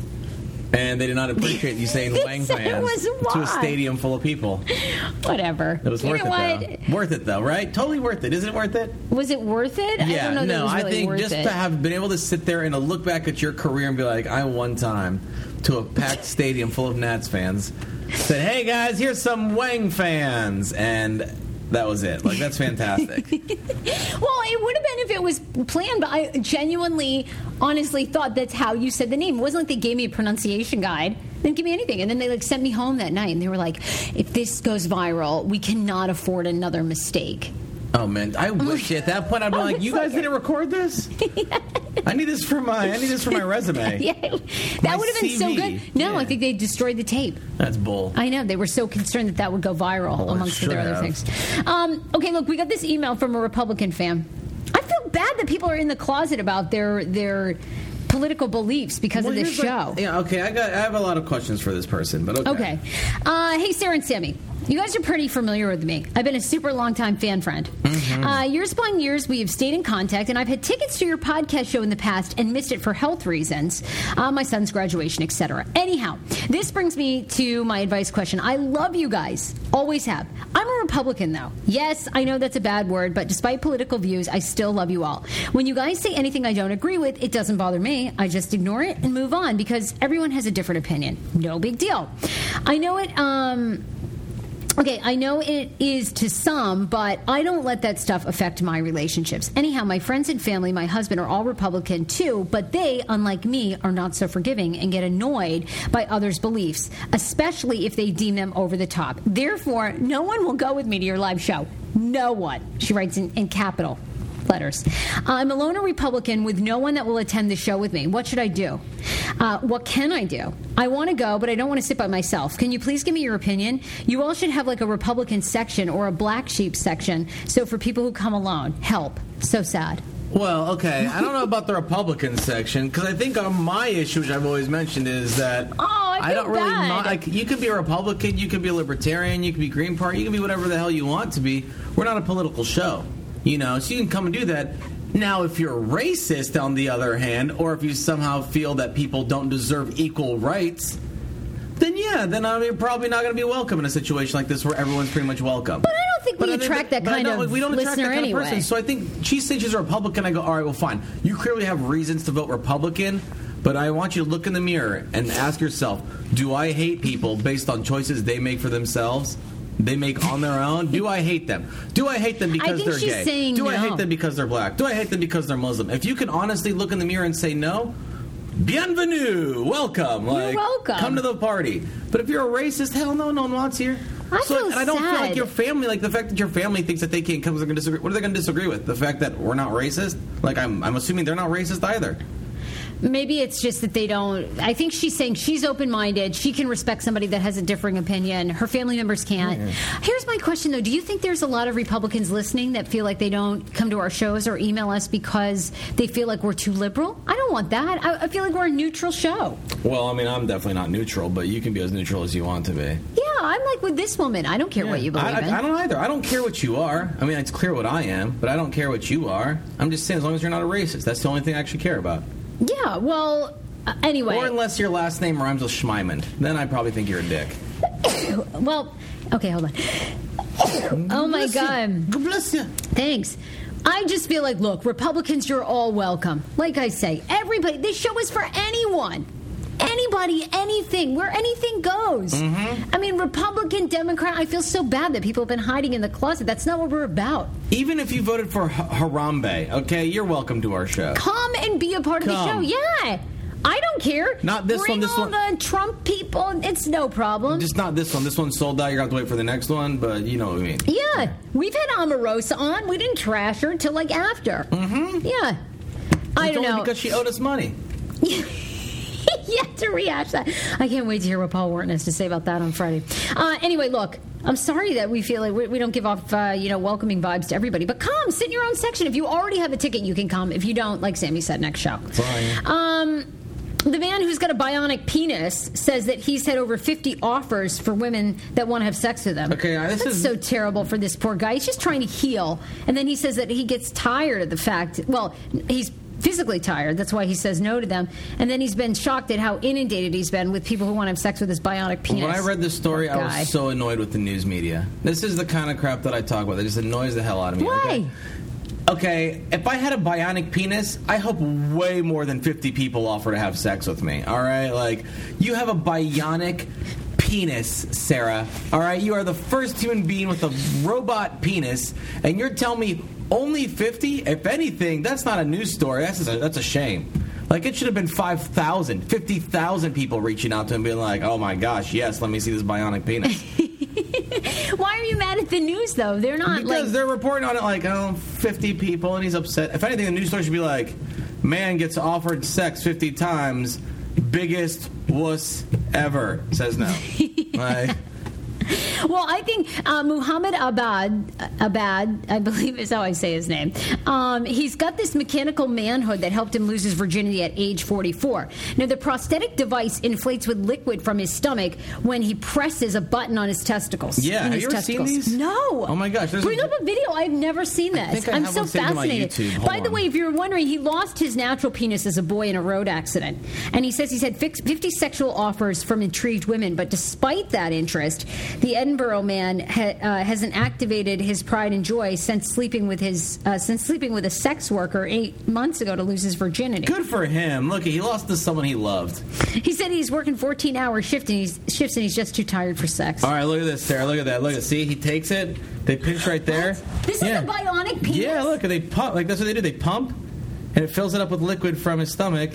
And they did not appreciate you saying Wang fans to a stadium full of people. Whatever. It was You worth it what? though. Worth it though, right? Totally worth it. Isn't it worth it? Was it worth it? I yeah, don't know that it no, I think just it. to have been able to sit there and to look back at your career and be like, I one time to a packed [LAUGHS] stadium full of Nats fans said, "Hey guys, here's some Wang fans," and that was it. Like that's fantastic. [LAUGHS] Well, it would have been if it was planned, but I genuinely, honestly thought that's how you said the name. It wasn't like they gave me a pronunciation guide. They didn't give me anything. And then they like sent me home that night and they were like, if this goes viral, we cannot afford another mistake. Oh man, I wish at that point I'd be like, "You guys like- didn't record this? [LAUGHS] I need this for my I need this for my resume." [LAUGHS] Yeah, My that would have been so CV. good. No, Yeah. I think they destroyed the tape. That's bull. I know they were so concerned that that would go viral it amongst should their other have. things. Um, okay, look, we got this email from a Republican fan. I feel bad that people are in the closet about their their political beliefs because Well, of this here's show. yeah, okay. I got. I have a lot of questions for this person, but okay. Okay. Uh, hey, Sarah and Samy. You guys are pretty familiar with me. I've been a super long time fan friend. Mm-hmm. Uh, years upon years, we have stayed in contact, and I've had tickets to your podcast show in the past and missed it for health reasons, uh, my son's graduation, etc. Anyhow, this brings me to my advice question. I love you guys, always have. I'm a Republican, though. Yes, I know that's a bad word, but despite political views, I still love you all. When you guys say anything I don't agree with, it doesn't bother me. I just ignore it and move on because everyone has a different opinion. No big deal. I know it. Um, Okay, I know it is to some, but I don't let that stuff affect my relationships. Anyhow, my friends and family, my husband are all Republican too, but they, unlike me, are not so forgiving and get annoyed by others' beliefs, especially if they deem them over the top. Therefore, no one will go with me to your live show. No one. She writes in, in capital letters. I'm alone a loner Republican with no one that will attend the show with me. What should I do? Uh, what can I do? I want to go, but I don't want to sit by myself. Can you please give me your opinion? You all should have like a Republican section or a black sheep section. So for people who come alone, help. So sad. Well, okay. I don't know about the Republican section because I think on my issue, which I've always mentioned, is that Oh, I feel don't really bad. mi- like. You could be a Republican, you could be a Libertarian, you could be Green Party, you can be whatever the hell you want to be. We're not a political show, you know. So you can come and do that. Now, if you're racist, on the other hand, or if you somehow feel that people don't deserve equal rights, then yeah, then I mean, you're probably not going to be welcome in a situation like this where everyone's pretty much welcome. But I don't think we I think attract that kind of we don't attract listener that kind anyway. of person. So I think she says she's a Republican. I go, all right, well, fine. You clearly have reasons to vote Republican, but I want you to look in the mirror and ask yourself, do I hate people based on choices they make for themselves? They make on their own. Do I hate them? Do I hate them because they're gay? Do I hate them because they're black? Do I hate them because they're Muslim? If you can honestly look in the mirror and say no, bienvenue, welcome. Like, welcome. Come to the party. But if you're a racist, hell no, no one wants you. I so, feel and I don't feel like your family, like the fact that your family thinks that they can't come, they're going to disagree. What are they going to disagree with? The fact that we're not racist? Like I'm, I'm assuming they're not racist either. Maybe it's just that they don't. I think she's saying she's open minded. She can respect somebody that has a differing opinion. Her family members can't. Here's my question though Do you think there's a lot of Republicans listening that feel like they don't come to our shows or email us because they feel like we're too liberal? I don't want that. I, I feel like we're a neutral show. Well, I mean, I'm definitely not neutral, but you can be as neutral as you want to be. Yeah, I'm like with this woman. I don't care what you believe I, in. I, I don't either. I don't care what you are. I mean, it's clear what I am, but I don't care what you are. I'm just saying, as long as you're not a racist, that's the only thing I actually care about. Yeah, well, uh, anyway. Or unless your last name rhymes with Schmeiman, then I probably think you're a dick. [COUGHS] well, okay, hold on. oh my God. God bless you. Thanks. I just feel like, look, Republicans, you're all welcome. Like I say, everybody, this show is for anyone. Anybody, anything, where anything goes. I mean, Republican, Democrat, I feel so bad that people have been hiding in the closet. That's not what we're about. Even if you voted for H- Harambe, okay, you're welcome to our show. Come and be a part of the show. Yeah. I don't care. Not this Bring one, this all one. the Trump people. It's no problem. Just not this one. This one's sold out. You're going to have to wait for the next one, but you know what I mean. Yeah, we've had Omarosa on. We didn't trash her till like after. Mm-hmm. Yeah, I don't only know. because she owed us money. [LAUGHS] [LAUGHS] have to rehash that. I can't wait to hear what Paul Wharton has to say about that on Friday. Uh, anyway, look, I'm sorry that we feel like we, we don't give off, uh, you know, welcoming vibes to everybody. But come, sit in your own section. If you already have a ticket, you can come. If you don't, like Samy said, next show. Fine. Um, the man who's got a bionic penis says that he's had over 50 offers for women that want to have sex with him. Okay, now this That's is- so terrible for this poor guy. He's just trying to heal. And then he says that he gets tired of the fact, well, he's physically tired. That's why he says no to them. And then he's been shocked at how inundated he's been with people who want to have sex with his bionic penis. When I read this story, I was so annoyed with the news media. This is the kind of crap that I talk about. That just annoys the hell out of me. Why? Okay? Okay, if I had a bionic penis, I hope way more than 50 people offer to have sex with me. All right? Like, you have a bionic penis, Sarah. All right? You are the first human being with a robot penis, and you're telling me only 50? If anything, that's not a news story. That's, a, that's a shame. Like, it should have been 5,000, 50,000 people reaching out to him being like, oh my gosh, yes, let me see this bionic penis. [LAUGHS] Why are you mad at the news, though? They're not Because like. they're reporting on it like, oh, 50 people, and he's upset. If anything, the news story should be like, man gets offered sex 50 times, biggest wuss ever, says no. [LAUGHS] like, [LAUGHS] Well, I think uh, Muhammad Abad, Abad, I believe is how I say his name. Um, he's got this mechanical manhood that helped him lose his virginity at age 44. Now, the prosthetic device inflates with liquid from his stomach when he presses a button on his testicles. Yeah, have his you ever seen these? No. Oh my gosh, Bring a- up a video. I've never seen this. I am so one saved on my fascinated. By the way, if you're wondering, he lost his natural penis as a boy in a road accident. And he says he's had 50 sexual offers from intrigued women. But despite that interest, the Edinburgh man ha- uh, hasn't activated his pride and joy since sleeping with his uh, since sleeping with a sex worker eight months ago to lose his virginity. good for him. Look, he lost to someone he loved. He said he's working 14 hour shift and he's shifts and he's just too tired for sex. All right, look at this, Sarah. Look at that. Look at See, he takes it. They pinch right there. This yeah. is a bionic penis. Yeah, look, they pump. Like, that's what they do. They pump. And it fills it up with liquid from his stomach,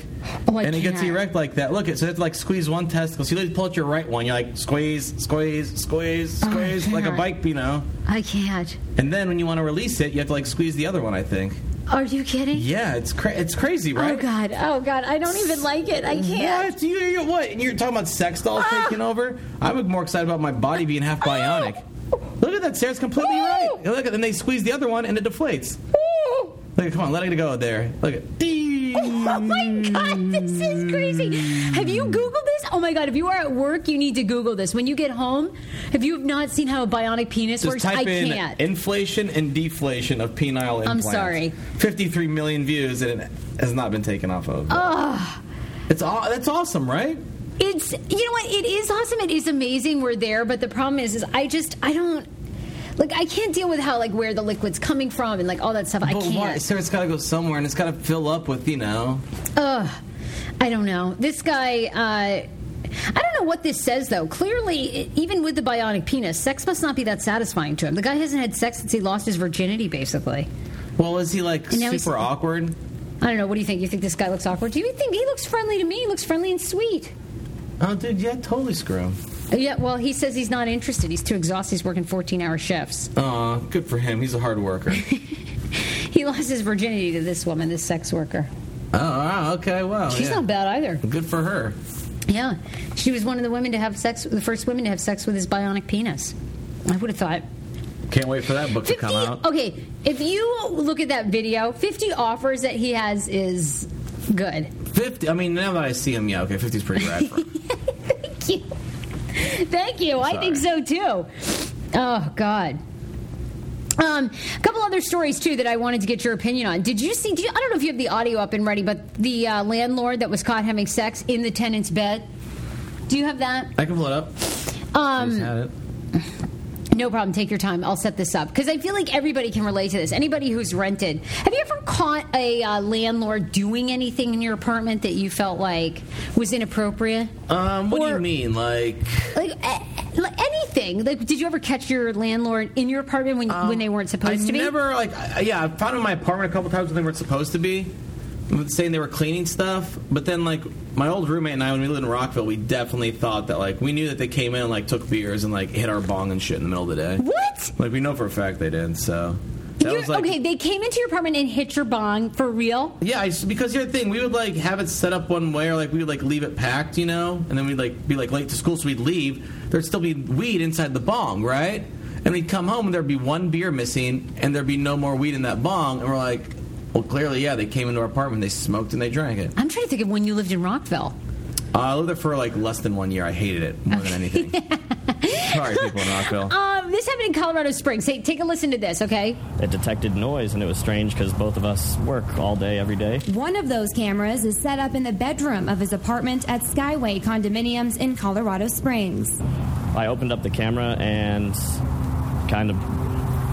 Oh, and it gets erect like that. Look, at it so it's like squeeze one testicle. So you literally pull out your right one. You're like squeeze, squeeze, squeeze, Oh, squeeze, like a bike, you know. I can't. And then when you want to release it, you have to like squeeze the other one. I think. Are you kidding? Yeah, it's cra- it's crazy, right? Oh god! Oh god! I don't even like it. I can't. What? You, you what? And you're talking about sex dolls Ah. taking over? I'm more excited about my body being half bionic. Look at that, Sarah's completely Ooh. right. Look at, and they squeeze the other one, and it deflates. Look, come on, let it go there. Look at. It. Oh my god, this is crazy. Have you Googled this? Oh my god, if you are at work, you need to Google this. When you get home, if you have not seen how a bionic penis Just works, type I in can't. inflation and deflation of penile implants. I'm sorry. 53 million views, and it has not been taken off of. Ugh. It's all that's awesome, right? It's you know what? It is awesome. It is amazing. We're there, but the problem is, is I just I don't. Like I can't deal with how like where the liquid's coming from and like all that stuff. I can't. why? it's got to go somewhere, and it's got to fill up with you know. Ugh. I don't know. This guy, uh, I don't know what this says, though. Clearly, even with the bionic penis, sex must not be that satisfying to him. The guy hasn't had sex since he lost his virginity, basically. Well, is he like And now he's- super awkward? I don't know. What do you think? You think this guy looks awkward? Do you think he looks friendly to me? He looks friendly and sweet. Oh, dude, yeah, totally screw him. Yeah, well, he says he's not interested. He's too exhausted. He's working 14 hour shifts. Aw, good for him. He's a hard worker. [LAUGHS] He lost his virginity to this woman, this sex worker. oh, wow, okay, well, She's yeah. not bad either. Good for her. Yeah. She was one of the women to have sex, the first women to have sex with his bionic penis. I would have thought. Can't wait for that book to come out. Okay, if you look at that video, 50 offers that he has is good. 50. I mean, now that I see him, yeah, okay, 50's pretty rad for him. [LAUGHS] Thank you. Thank you. I think so too. Oh, God. Um, a couple other stories too that I wanted to get your opinion on. Did you see? Did you, I don't know if you have the audio up and ready, but the uh, landlord that was caught having sex in the tenant's bed. Do you have that? I can pull it up. It. No problem. Take your time. I'll set this up because I feel like everybody can relate to this. Anybody who's rented. Have you ever caught a uh, landlord doing anything in your apartment that you felt like was inappropriate? Um, what do you mean? Like, Like, eh, like anything. Like, did you ever catch your landlord in your apartment when when they weren't supposed I to be? I never like. I, yeah, I found in my apartment a couple times when they weren't supposed to be, saying they were cleaning stuff. But then, like, my old roommate and I, when we lived in Rockville, we definitely thought that like we knew that they came in and like took beers and like hit our bong and shit in the middle of the day. What? Like we know for a fact they did. So that was like. okay, they came into your apartment and hit your bong for real. Yeah, I, because here's the thing: we would like have it set up one way, or like we would like leave it packed, you know, and then we'd like be like late to school, so we'd leave. There'd still be weed inside the bong, right? And we'd come home and there'd be one beer missing, and there'd be no more weed in that bong, and we're like, well, clearly, yeah, they came into our apartment, they smoked and they drank it. I'm trying to think of when you lived in Rockville. Uh, I lived there for like less than one year. I hated it more than anything. [LAUGHS] Sorry, people in Rockville. Um, this happened in Colorado Springs. Hey, take a listen to this, okay? It detected noise, and it was strange because both of us work all day, every day. One of those cameras is set up in the bedroom of his apartment at Skyway Condominiums in Colorado Springs. I opened up the camera and kind of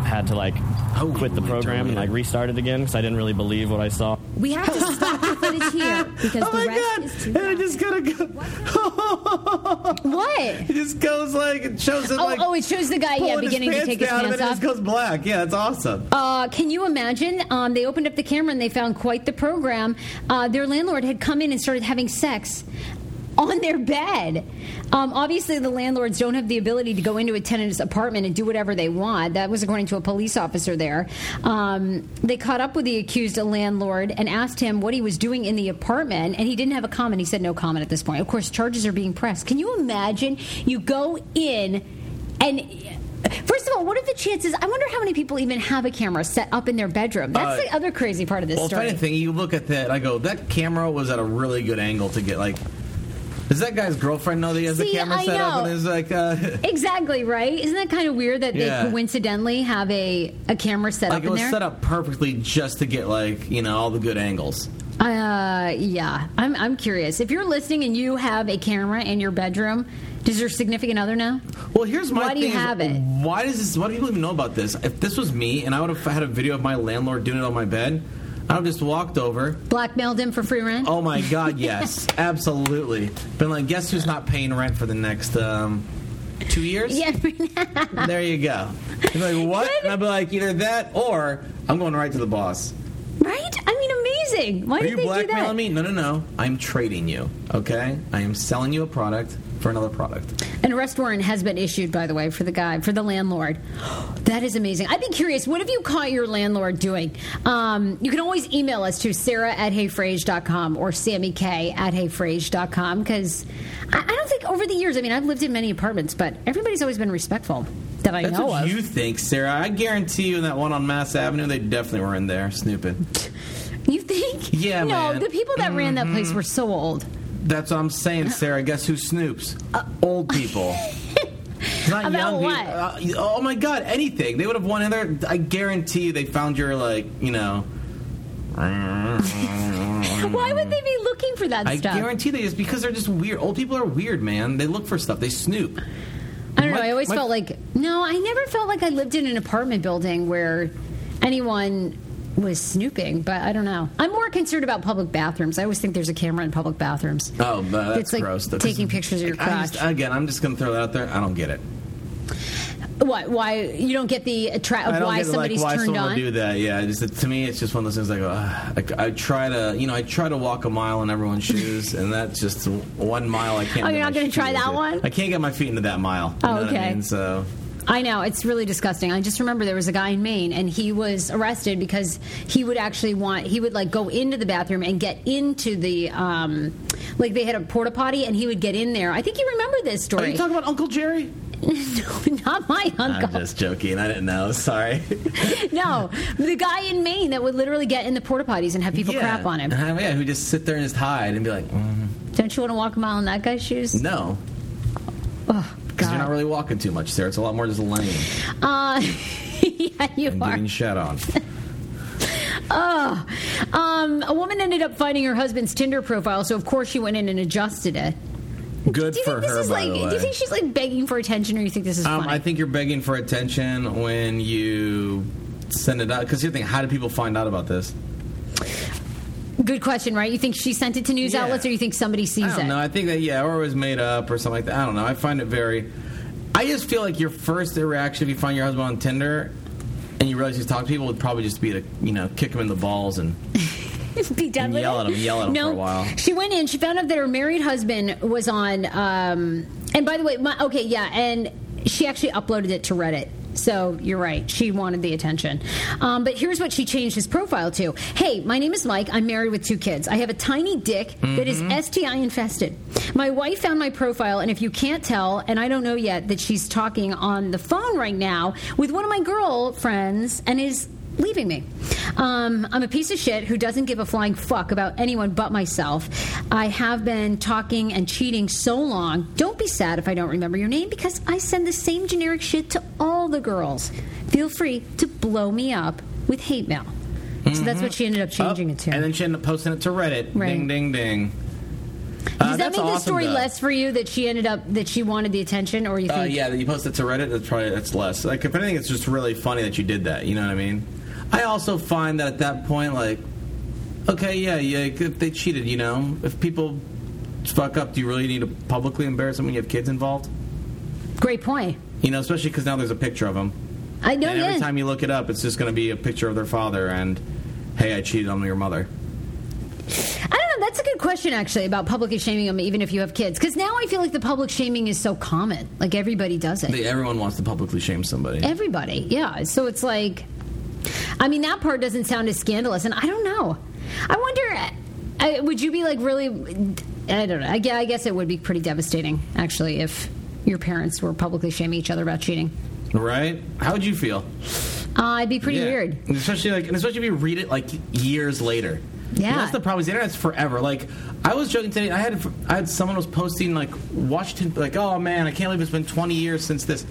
had to like Oh, quit the program and like Terminator. restart it again because I didn't really believe what I saw. We have to stop the footage here [LAUGHS] because Oh the my rest god! is too And it just gonna go. [LAUGHS] What? it just goes like it shows it Oh, like. oh, it shows the guy, yeah, beginning to take his down, and pants then it just goes black. Yeah, it's awesome. Uh, can you imagine? Um, they opened up the camera and they found quite the program. Uh, their landlord had come in and started having sex on their bed. Um, obviously, the landlords don't have the ability to go into a tenant's apartment and do whatever they want. That was according to a police officer there. Um, they caught up with the accused landlord and asked him what he was doing in the apartment, and he didn't have a comment. He said no comment at this point. Of course, charges are being pressed. Can you imagine? You go in and. First of all, what are the chances? I wonder how many people even have a camera set up in their bedroom. That's Uh, the other crazy part of this Well, story. if anything, you look at that, I go, that camera was at a really good angle to get like. Does that guy's girlfriend know that he has See, the camera I set up know. and is like, uh, [LAUGHS] Exactly right. Isn't that kind of weird that Yeah. they coincidentally have a, a camera set like up it in was there? set up perfectly just to get like you know all the good angles. Uh, yeah. I'm I'm curious. If you're listening and you have a camera in your bedroom, does your significant other know? Well, here's my Why do thing you is, have it? Why does this? Why do people even know about this? If this was me and I would have had a video of my landlord doing it on my bed, I would have just walked over. Blackmailed him for free rent? Oh my god, yes, [LAUGHS] absolutely. Been like, guess who's not paying rent for the next um, two years? Yeah. [LAUGHS] There you go. Like, what? And I'd be like, either that or I'm going right to the boss. right? I mean, amazing. Why Are did you they do blackmailing that? me? No, no, no. I'm trading you. Okay, I am selling you a product for another product. An arrest warrant has been issued, by the way, for the guy, for the landlord. [GASPS] That is amazing. I'd be curious, what have you caught your landlord doing? Um, you can always email us to sarah at heyfrase.com or samy k at heyfrase.com because I, I don't think over the years, I mean, I've lived in many apartments, but everybody's always been respectful that I That's know what of. you think, Sarah. I guarantee you, in that one on Mass Avenue, they definitely were in there snooping. [LAUGHS] You think? Yeah, No, man. Mm-hmm. the people that ran that place were so old. That's what I'm saying, Sarah. Guess who snoops? Old people. [LAUGHS] Not Uh, About young what? people. Uh, oh my God! Anything they would have won in there. I guarantee they found your like, you know. [LAUGHS] Why would they be looking for that stuff? I stuff? guarantee they just because they're just weird. Old people are weird, man. They look for stuff. They snoop. I don't know. I always felt like no. I never felt like I lived in an apartment building where anyone was snooping. But I don't know. I'm more concerned about public bathrooms. I always think there's a camera in public bathrooms. Oh, but that's It's like gross. taking pictures of your I just- again, I'm just gonna throw that out there. I don't get it. What? Why you don't get the attra- of why get somebody's like why turned someone on? would do that. Yeah, just to me, it's just one of those things. Go, uh, I, I try to, you know, I try to walk a mile in everyone's [LAUGHS] shoes, and that's just one mile I can't. Oh, you're not gonna try that one? I can't get my feet into that mile. You Oh, know what okay. I mean? So I know it's really disgusting. I just remember there was a guy in Maine, and he was arrested because he would actually want he would like go into the bathroom and get into the um, like they had a porta potty, and he would get in there. I think you remember this story. are you talking about Uncle Jerry? [LAUGHS] no, not my uncle. I'm just joking. I didn't know. Sorry. [LAUGHS] No, the guy in Maine that would literally get in the porta potties and have people yeah. crap on him. Uh, yeah, who just sit there and just hide and be like, mm, Don't you want to walk a mile in that guy's shoes? no, Oh, because you're not really walking too much, Sarah. It's a lot more just laying Uh, [LAUGHS] yeah, you and are. getting shat on. [LAUGHS] Oh, um, a woman ended up finding her husband's Tinder profile, so of course she went in and adjusted it. Good do you for think this her, is by like? the Do you think she's like begging for attention, or you think this is Um, funny? I think you're begging for attention when you send it out. Because you think, how do people find out about this? Good question, right? You think she sent it to news Yeah. outlets, or you think somebody sees I don't it? No, I think that yeah, or it was made up or something like that. I don't know. I find it very. I just feel like your first reaction if you find your husband on Tinder and you realize he's talking to people would probably just be to you know kick him in the balls and [LAUGHS] be done And with yell it? at him, yell at him no, for a while. She went in. She found out that her married husband was on. Um, and by the way, my, okay, yeah, and she actually uploaded it to Reddit. So you're right. She wanted the attention. Um, but here's what she changed his profile to. Hey, my name is Mike. I'm married with two kids. I have a tiny dick that is Mm-hmm. STI infested. My wife found my profile, and if you can't tell, and I don't know yet, that she's talking on the phone right now with one of my girlfriends and is leaving me. Um, I'm a piece of shit who doesn't give a flying fuck about anyone but myself. I have been talking and cheating so long. Don't be sad if I don't remember your name because I send the same generic shit to all the girls. Feel free to blow me up with hate mail. So that's what she ended up changing it to. Mm-hmm. and then she ended up posting it to Reddit. Right. Ding ding ding. Does Uh, that make the awesome, story though. less for you that she ended up that she wanted the attention, or you think? Uh, yeah, that you posted it to Reddit. That's probably that's less. Like if anything, it's just really funny that you did that. You know what I mean? I also find that at that point, like, okay, yeah, yeah, if they cheated, you know, if people fuck up, do you really need to publicly embarrass them when you have kids involved? Great point. You know, especially because now there's a picture of them, I know. and every yeah. time you look it up, it's just going to be a picture of their father and, hey, I cheated on your mother. I don't know. That's a good question, actually, about publicly shaming them, even if you have kids. Because now I feel like the public shaming is so common. Like everybody does it. They, everyone wants to publicly shame somebody. Everybody, yeah. So it's like, I mean, that part doesn't sound as scandalous, and I don't know. I wonder, I, would you be like really? I don't know. I, gue- I guess it would be pretty devastating, actually, if your parents were publicly shaming each other about cheating. Right? How would you feel? Uh, it'd be pretty Yeah. weird. And especially like, and especially if you read it like years later. Yeah. that's the problem. Is the internet's forever. Like, I was joking today. I had I had someone was posting like Washington, like, oh man, I can't believe it's been 20 years since this.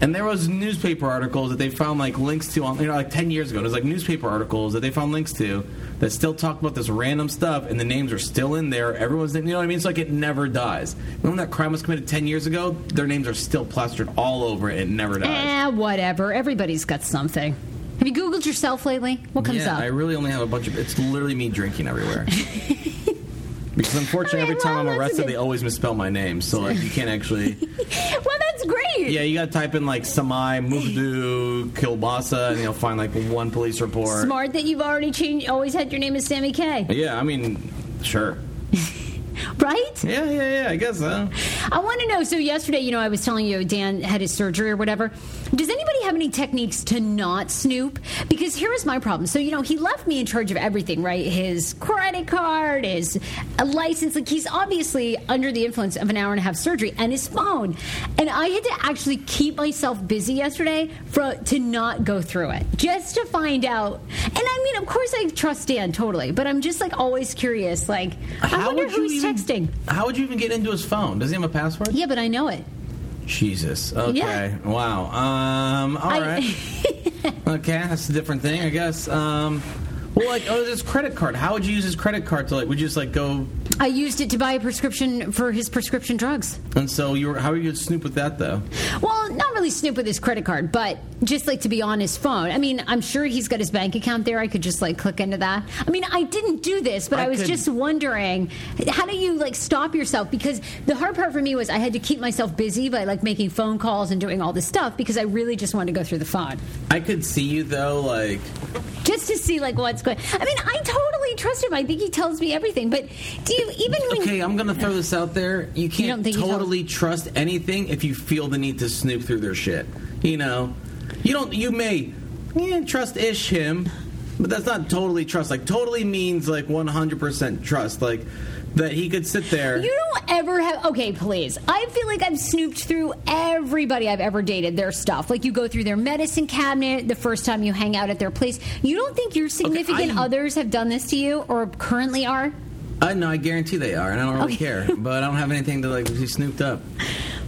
And there was newspaper articles that they found like links to on, you know, like 10 years ago. There's like newspaper articles that they found links to that still talk about this random stuff, and the names are still in there. Everyone's, you know what I mean? It's like it never dies. When that crime was committed 10 years ago, their names are still plastered all over it. It never dies. Eh, whatever. Everybody's got something. Have you Googled yourself lately? What comes yeah, up? I really only have a bunch of. It's literally me drinking everywhere. [LAUGHS] because unfortunately, every time well, I'm arrested, they always misspell my name. So like, you can't actually. [LAUGHS] well, that's great. Yeah, you got to type in like Samai Mugdu Kilbasa, and you'll find like one police report. Smart that you've already changed. Always had your name as Samy K. Yeah, I mean, sure. [LAUGHS] Right? Yeah, yeah, yeah. I guess so. I want to know. So yesterday, you know, I was telling you Dan had his surgery or whatever. Does anybody have any techniques to not snoop? Because here is my problem. So you know, he left me in charge of everything, right? His credit card, his license. Like he's obviously under the influence of an hour and a half surgery, and his phone. And I had to actually keep myself busy yesterday for to not go through it, just to find out. And I mean, of course, I trust Dan totally, but I'm just like always curious. Like, I wonder who's even, texting. How would you even get into his phone? Does he have a password? Yeah, but I know it. Jesus. Okay. Yeah. Wow. Um. All I- right. [LAUGHS] okay, that's a different thing, I guess. Um. Well, like, oh, this credit card. How would you use his credit card to like? Would you just like go? I used it to buy a prescription for his prescription drugs. And so you were. How are you gonna snoop with that though? Well, not really snoop with his credit card, but just like to be on his phone. I mean, I'm sure he's got his bank account there. I could just like click into that. I mean, I didn't do this, but I, I was could- just wondering how do you like stop yourself? Because the hard part for me was I had to keep myself busy by like making phone calls and doing all this stuff because I really just wanted to go through the phone I could see you though, like. Just to see like what's going. I mean, I totally trust him. I think he tells me everything. But do you even when Okay, I'm gonna throw this out there. You can't tells- totally trust anything if you feel the need to snoop through their shit. You know, you don't. You may yeah, trust ish him, but that's not totally trust. Like totally means like 100 percent trust. Like that he could sit there. You don't ever have. Okay, please. I feel like I've snooped through everybody I've ever dated, their stuff. Like you go through their medicine cabinet the first time you hang out at their place. You don't think your significant I- others have done this to you or currently are? Uh, I know, I guarantee they are, and I don't really Okay. care. [LAUGHS] But I don't have anything to like be snooped up.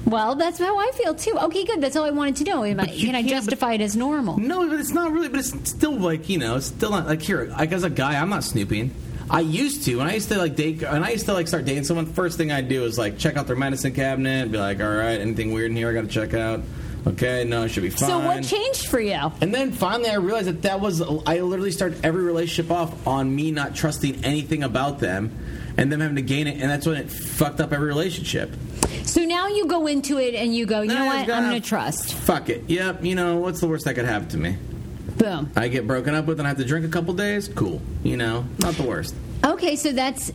Well, that's how I feel too. Okay, good. That's all I wanted to know. Am I, can I justify it as normal? No, but it's not really. But it's still like you know, it's still not like here. Like as a guy, I'm not snooping. I used to, and I used to like date, and I used to like start dating someone. First thing I do is like check out their medicine cabinet, be like, all right, anything weird in here I got to check out. Okay, no, it should be fine. So what changed for you? And then finally, I realized that that was I literally started every relationship off on me not trusting anything about them, and them having to gain it, and that's when it fucked up every relationship. So now you go into it and you go, you know Nah, what? it's I'm to trust. Fuck it. Yep. You know what's the worst that could happen to me? Boom. I get broken up with and I have to drink a couple days. Cool. You know, not the worst. Okay, so that's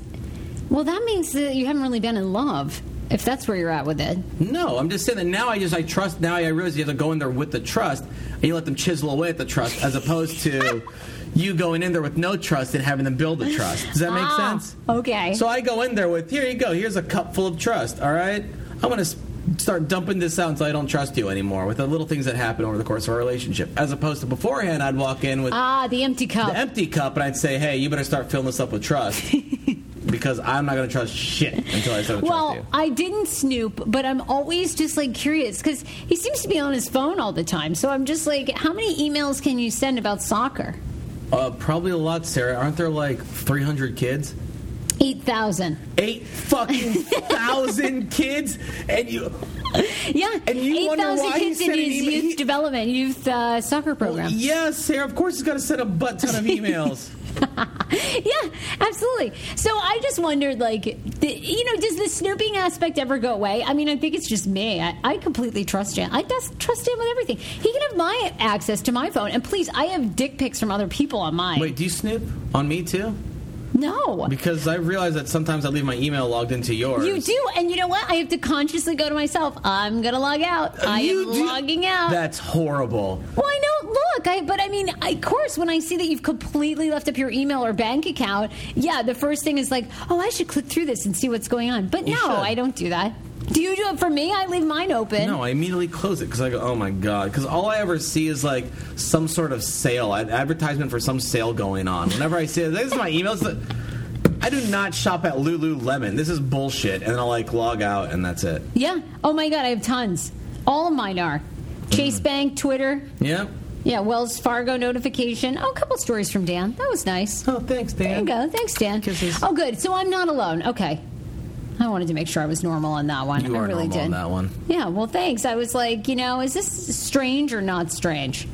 well. That means that you haven't really been in love. If that's where you're at with it. No, I'm just saying that now I just I trust. Now I realize you have to go in there with the trust, and you let them chisel away at the trust, as opposed to [LAUGHS] you going in there with no trust and having them build the trust. Does that make Ah, sense? Okay. So I go in there with here you go. Here's a cup full of trust. All right, I'm gonna start dumping this out until I don't trust you anymore with the little things that happen over the course of our relationship, as opposed to beforehand I'd walk in with ah, the empty cup. the empty cup and I'd say, hey, you better start filling this up with trust. [LAUGHS] because I'm not going to trust shit until I start to well, trust you. I didn't snoop, but I'm always just like curious because he seems to be on his phone all the time. So I'm just like, how many emails can you send about soccer? Uh, probably a lot, Sarah. Aren't there like 300 kids? Eight thousand. Eight fucking thousand [LAUGHS] kids, and you. Yeah, And you eight he kids in his youth he- development, youth uh, soccer program. Yes, Sarah. Of course, he's got to send a butt ton of emails. [LAUGHS] yeah, absolutely. So I just wondered, like, the, you know, does the snooping aspect ever go away? I mean, I think it's just me. I, I completely trust him. I just trust him with everything. He can have my access to my phone, and please, I have dick pics from other people on mine. Wait, do you snoop on me too? No. Because I realize that sometimes I leave my email logged into yours. You do, and you know what? I have to consciously go to myself. I'm gonna log out. I You am do- logging out. That's horrible. Well, I know. Look, I, but I mean, I- of course, when I see that you've completely left up your email or bank account, yeah, the first thing is like, oh, I should click through this and see what's going on. But You no, should. I don't do that. Do you do it for me? I leave mine open. No, I immediately close it because I go, oh my god. Because all I ever see is like some sort of sale, an advertisement for some sale going on. Whenever I see it, this is my email. It's I do not shop at Lululemon. This is bullshit. And then I'll like log out and that's it. Yeah. Oh my God, I have tons. All of mine are. Chase Mm. Bank, Twitter. Yeah. Yeah, Wells Fargo notification. Oh, a couple stories from Dan. That was nice. Oh, thanks, Dan. There you go. Thanks, Dan. Kisses. Oh, good. So I'm not alone. Okay. I wanted to make sure I was normal on that one. You I really normal did. on that one. Yeah, well, thanks. I was like, you know, is this strange or not strange?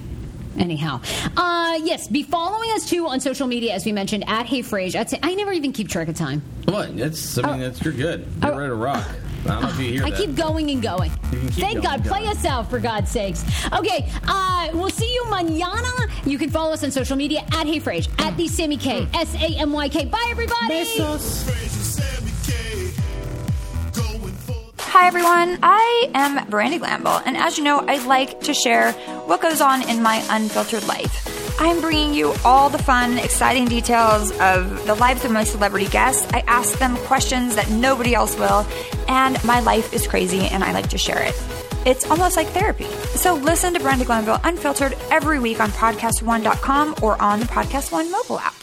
Anyhow, uh, yes, be following us too on social media, as we mentioned, at Hey Frase. I'd say I never even keep track of time. What? That's. I mean, Oh. that's you're good. You're Oh. ready to rock. I don't know if you hear I that. keep going and going. You can keep Thank going God. Play going. us out, for God's sakes. Okay, uh, we'll see you manana. You can follow us on social media at Hey Frase, at the Samy K, S A M Y K. Bye, everybody. Hi everyone, I am Brandi Glanville, and as you know, I like to share what goes on in my unfiltered life. I'm bringing you all the fun, exciting details of the lives of my celebrity guests. I ask them questions that nobody else will, and my life is crazy, and I like to share it. It's almost like therapy. So listen to Brandi Glanville Unfiltered every week on podcast1.com or on the Podcast One mobile app.